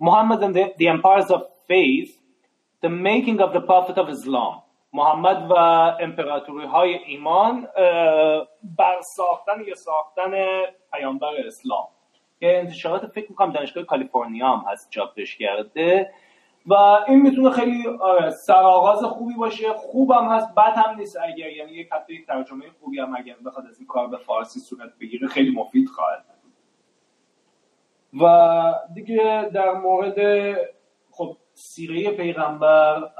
محمد and the, the Empires of Faith The Making of the Prophet of Islam. محمد و امپراتوری های ایمان بر ساختن یا ساختن پیامبر اسلام. که انتشارات فکر می‌کنم دانشگاه کالیفرنیا هم هست چاپش کرده. و این می‌تونه خیلی آره، سرآغاز خوبی باشه. خوبم هست بد هم نیست اگر یعنی یک حتی یک ترجمه خوبی هم اگر بخواد از این کار به فارسی صورت بگیره خیلی مفید خواهد و دیگه در مورد خب سیره پیغمبر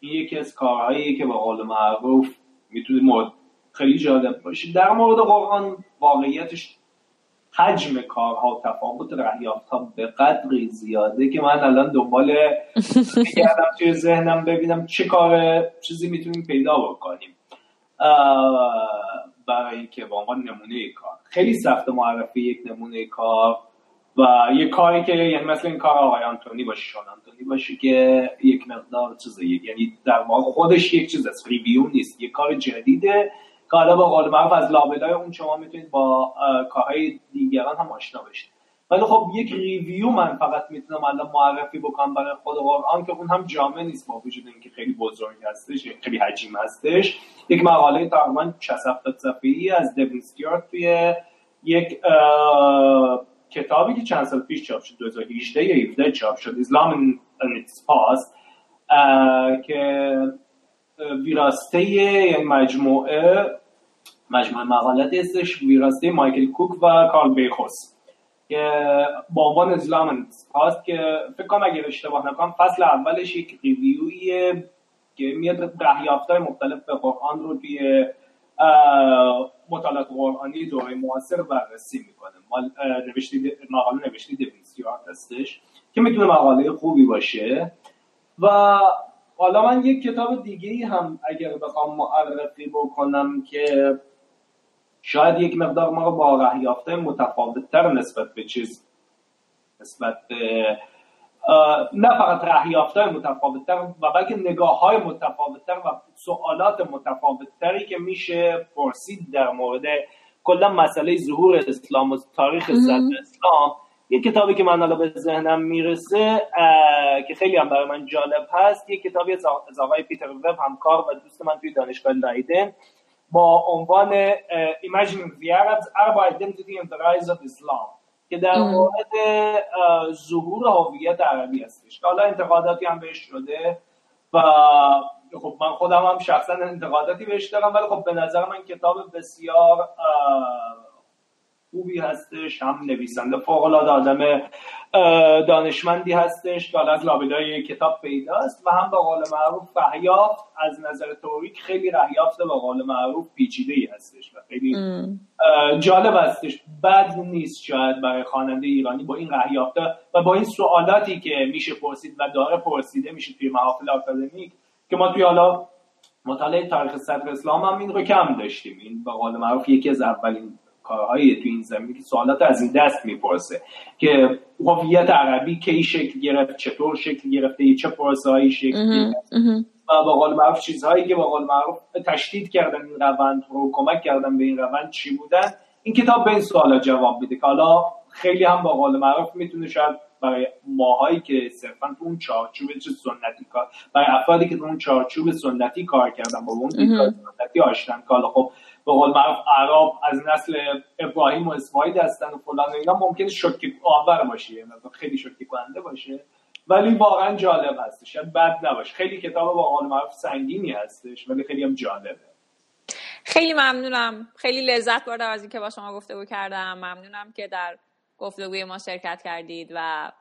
این یکی از کارهایی که به قول معروف می‌تونه خیلی جالب باشه. در مورد قرآن واقعیتش حجم کارها و تفاوت رهیافت ها به قدری زیاده که من الان دنبال کردم توی ذهنم ببینم چه کار چیزی می‌تونیم پیدا بکنیم. برای اینکه به عنوان نمونه کار. خیلی سخت معرفی یک نمونه کار و یه کاری که یعنی مثل این کار آقای آنتونی باشه شون آنتونی باشه که یک مقدار چیزه یعنی در واقع خودش یک چیز است ریویو نیست یه کار جدیده که حالا با قول معروف از لابلای اون شما می‌تونید با کارهای دیگران هم آشنا بشید. ولی خب یک ریویو من فقط می‌تونم الان معرفی بکنم برای خود قرآن که اون هم جامع نیست با وجود اینکه خیلی بزرگ هستش خیلی حجیم هستش. یک مقاله تقریبا 60 صفحه‌ای از دوینستیارت توی یک کتابی که چند سال پیش چاپ شد 2018 یا 17 چاپ شد اسلام past که ویراسته مجموعه مجموعه مقالت هستش ویراسته مایکل کوک و کارل بیخوس. که با عنوان اسلام پاست که فکر کنم اگر اشتباه نکنم فصل اولش یک ریویویه که میاد رهیافتای مختلف به قرآن رو توی مطالعات قرآنی دوره معاصر بررسی می‌کنه. مال نوشتی مقاله نوشتی هستش که می‌تونه مقاله خوبی باشه و حالا من یک کتاب دیگه ای هم اگر بخوام معرفی بکنم که شاید یک مقدار ما رو با رهیافته متفاوتتر نسبت به چیز نسبت به نه فقط رهیافته متفاوتتر و بلکه نگاه های متفاوتتر و سوالات متفاوتتری که میشه پرسید در مورد کلا مسئله ظهور اسلام و تاریخ صدر اسلام. یه کتابی که من حالا به ذهنم می‌رسه که خیلی هم برای من جالب هست یه کتابی از آقای پیتر وب همکار و دوست من توی دانشگاه لایدن با عنوان Imagining the Arabs Arab Identity and the Rise of Islam که در مورد ظهور هویت عربی هستش. که حالا انتقاداتی هم بهش شده و خب من خودم هم شخصا انتقاداتی بهش دارم ولی خب به نظر من کتاب بسیار خوبی هستش هم نویسنده فوق العاده آدم دانشمندی هستش که از لابلای کتاب پیداست و هم به قول معروف رهیافت از نظر توریک خیلی رهیافت به قول معروف پیچیده ای هستش و خیلی جالب هستش. بد نیست شاید برای خواننده ایرانی با این رهیافته و با این سوالاتی که میشه پرسید و داره پرسیده میشه توی محافل آکادمیک که ما توی حالا مطالعه تاریخ صدر اسلام هم این رو کم داشتیم. این به قول معروف یکی از اولین کارهایی تو این زمینه که سوالات از این دست می‌پرسه که هویت عربی کی شکل گرفت چطور شکل گرفته چه پروسه‌ای شکل گرفت. و با قول معروف چیزهایی که با قول معروف تشدید کردن این روند رو کمک کردن به این روند چی بودن؟ این کتاب به این سوالا جواب میده که حالا خیلی هم با قول معروف می‌تونه شاید برای ماهایی که صرفا تو اون چارچوب چه سنتی کار برای افرادی که تو اون چارچوب سنتی کار کردن با اون سنتی آشتن که خب به قول معروف عرب از نسل ابراهیم و اسماعیل هستن و فلان و اینا ممکنه شوکه آور باشه یعنی خیلی شوکه کننده باشه ولی واقعا جالب هستش شاید بد نباشه. خیلی کتاب با قول معروف سنگینی هستش ولی خیلی هم جالبه. خیلی ممنونم. خیلی لذت بردم از اینکه با شما گفتگو کردم. ممنونم که در گفتگوی ما شرکت کردید و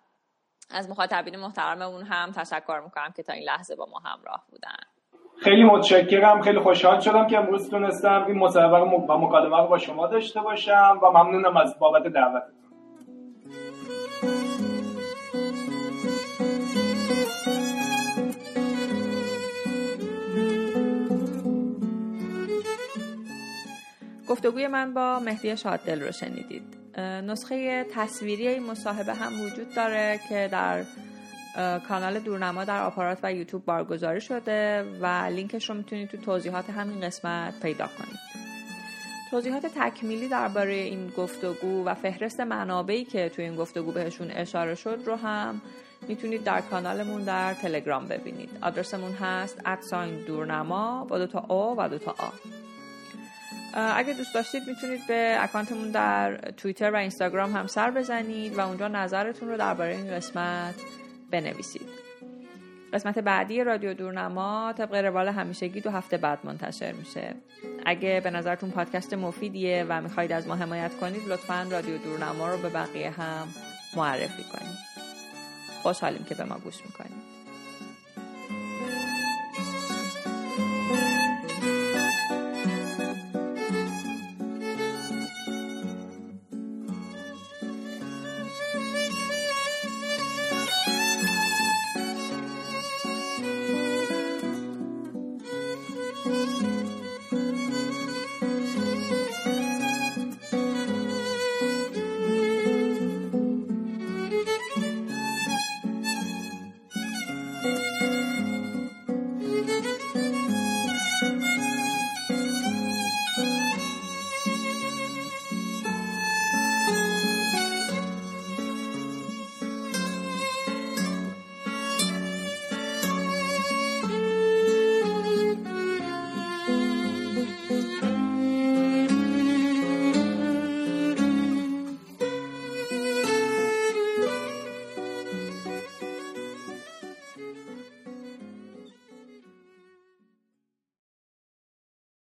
از مخاطبین محترممون هم تشکر می‌کنم که تا این لحظه با ما همراه بودن. خیلی متشکرم خیلی خوشحال شدم که امروز تونستم این مصاحبه و مکالمه رو با شما داشته باشم و ممنونم از بابت دعوتتون. گفتگوی من با مهدی شاددل رو شنیدید. نسخه تصویری این مصاحبه هم وجود داره که در کانال دورنما در آپارات و یوتیوب بارگذاری شده و لینکش رو می‌تونید تو توضیحات همین قسمت پیدا کنید. توضیحات تکمیلی درباره این گفتگو و فهرست منابعی که تو این گفتگو بهشون اشاره شد رو هم می‌تونید در کانالمون در تلگرام ببینید. آدرسمون هست ادساین دورنما با دوتا او و دوتا آ اگه دوست داشتید می‌تونید به اکانتمون در توییتر و اینستاگرام هم سر بزنید و اونجا نظرتون رو درباره این قسمت بنویسید. قسمت بعدی رادیو دورنما طبق روال همیشگی دو هفته بعد منتشر میشه. اگه به نظرتون پادکست مفیدیه و می‌خواید از ما حمایت کنید لطفا رادیو دورنما رو به بقیه هم معرفی کنید. خوشحالیم که به ما گوش می‌کنید.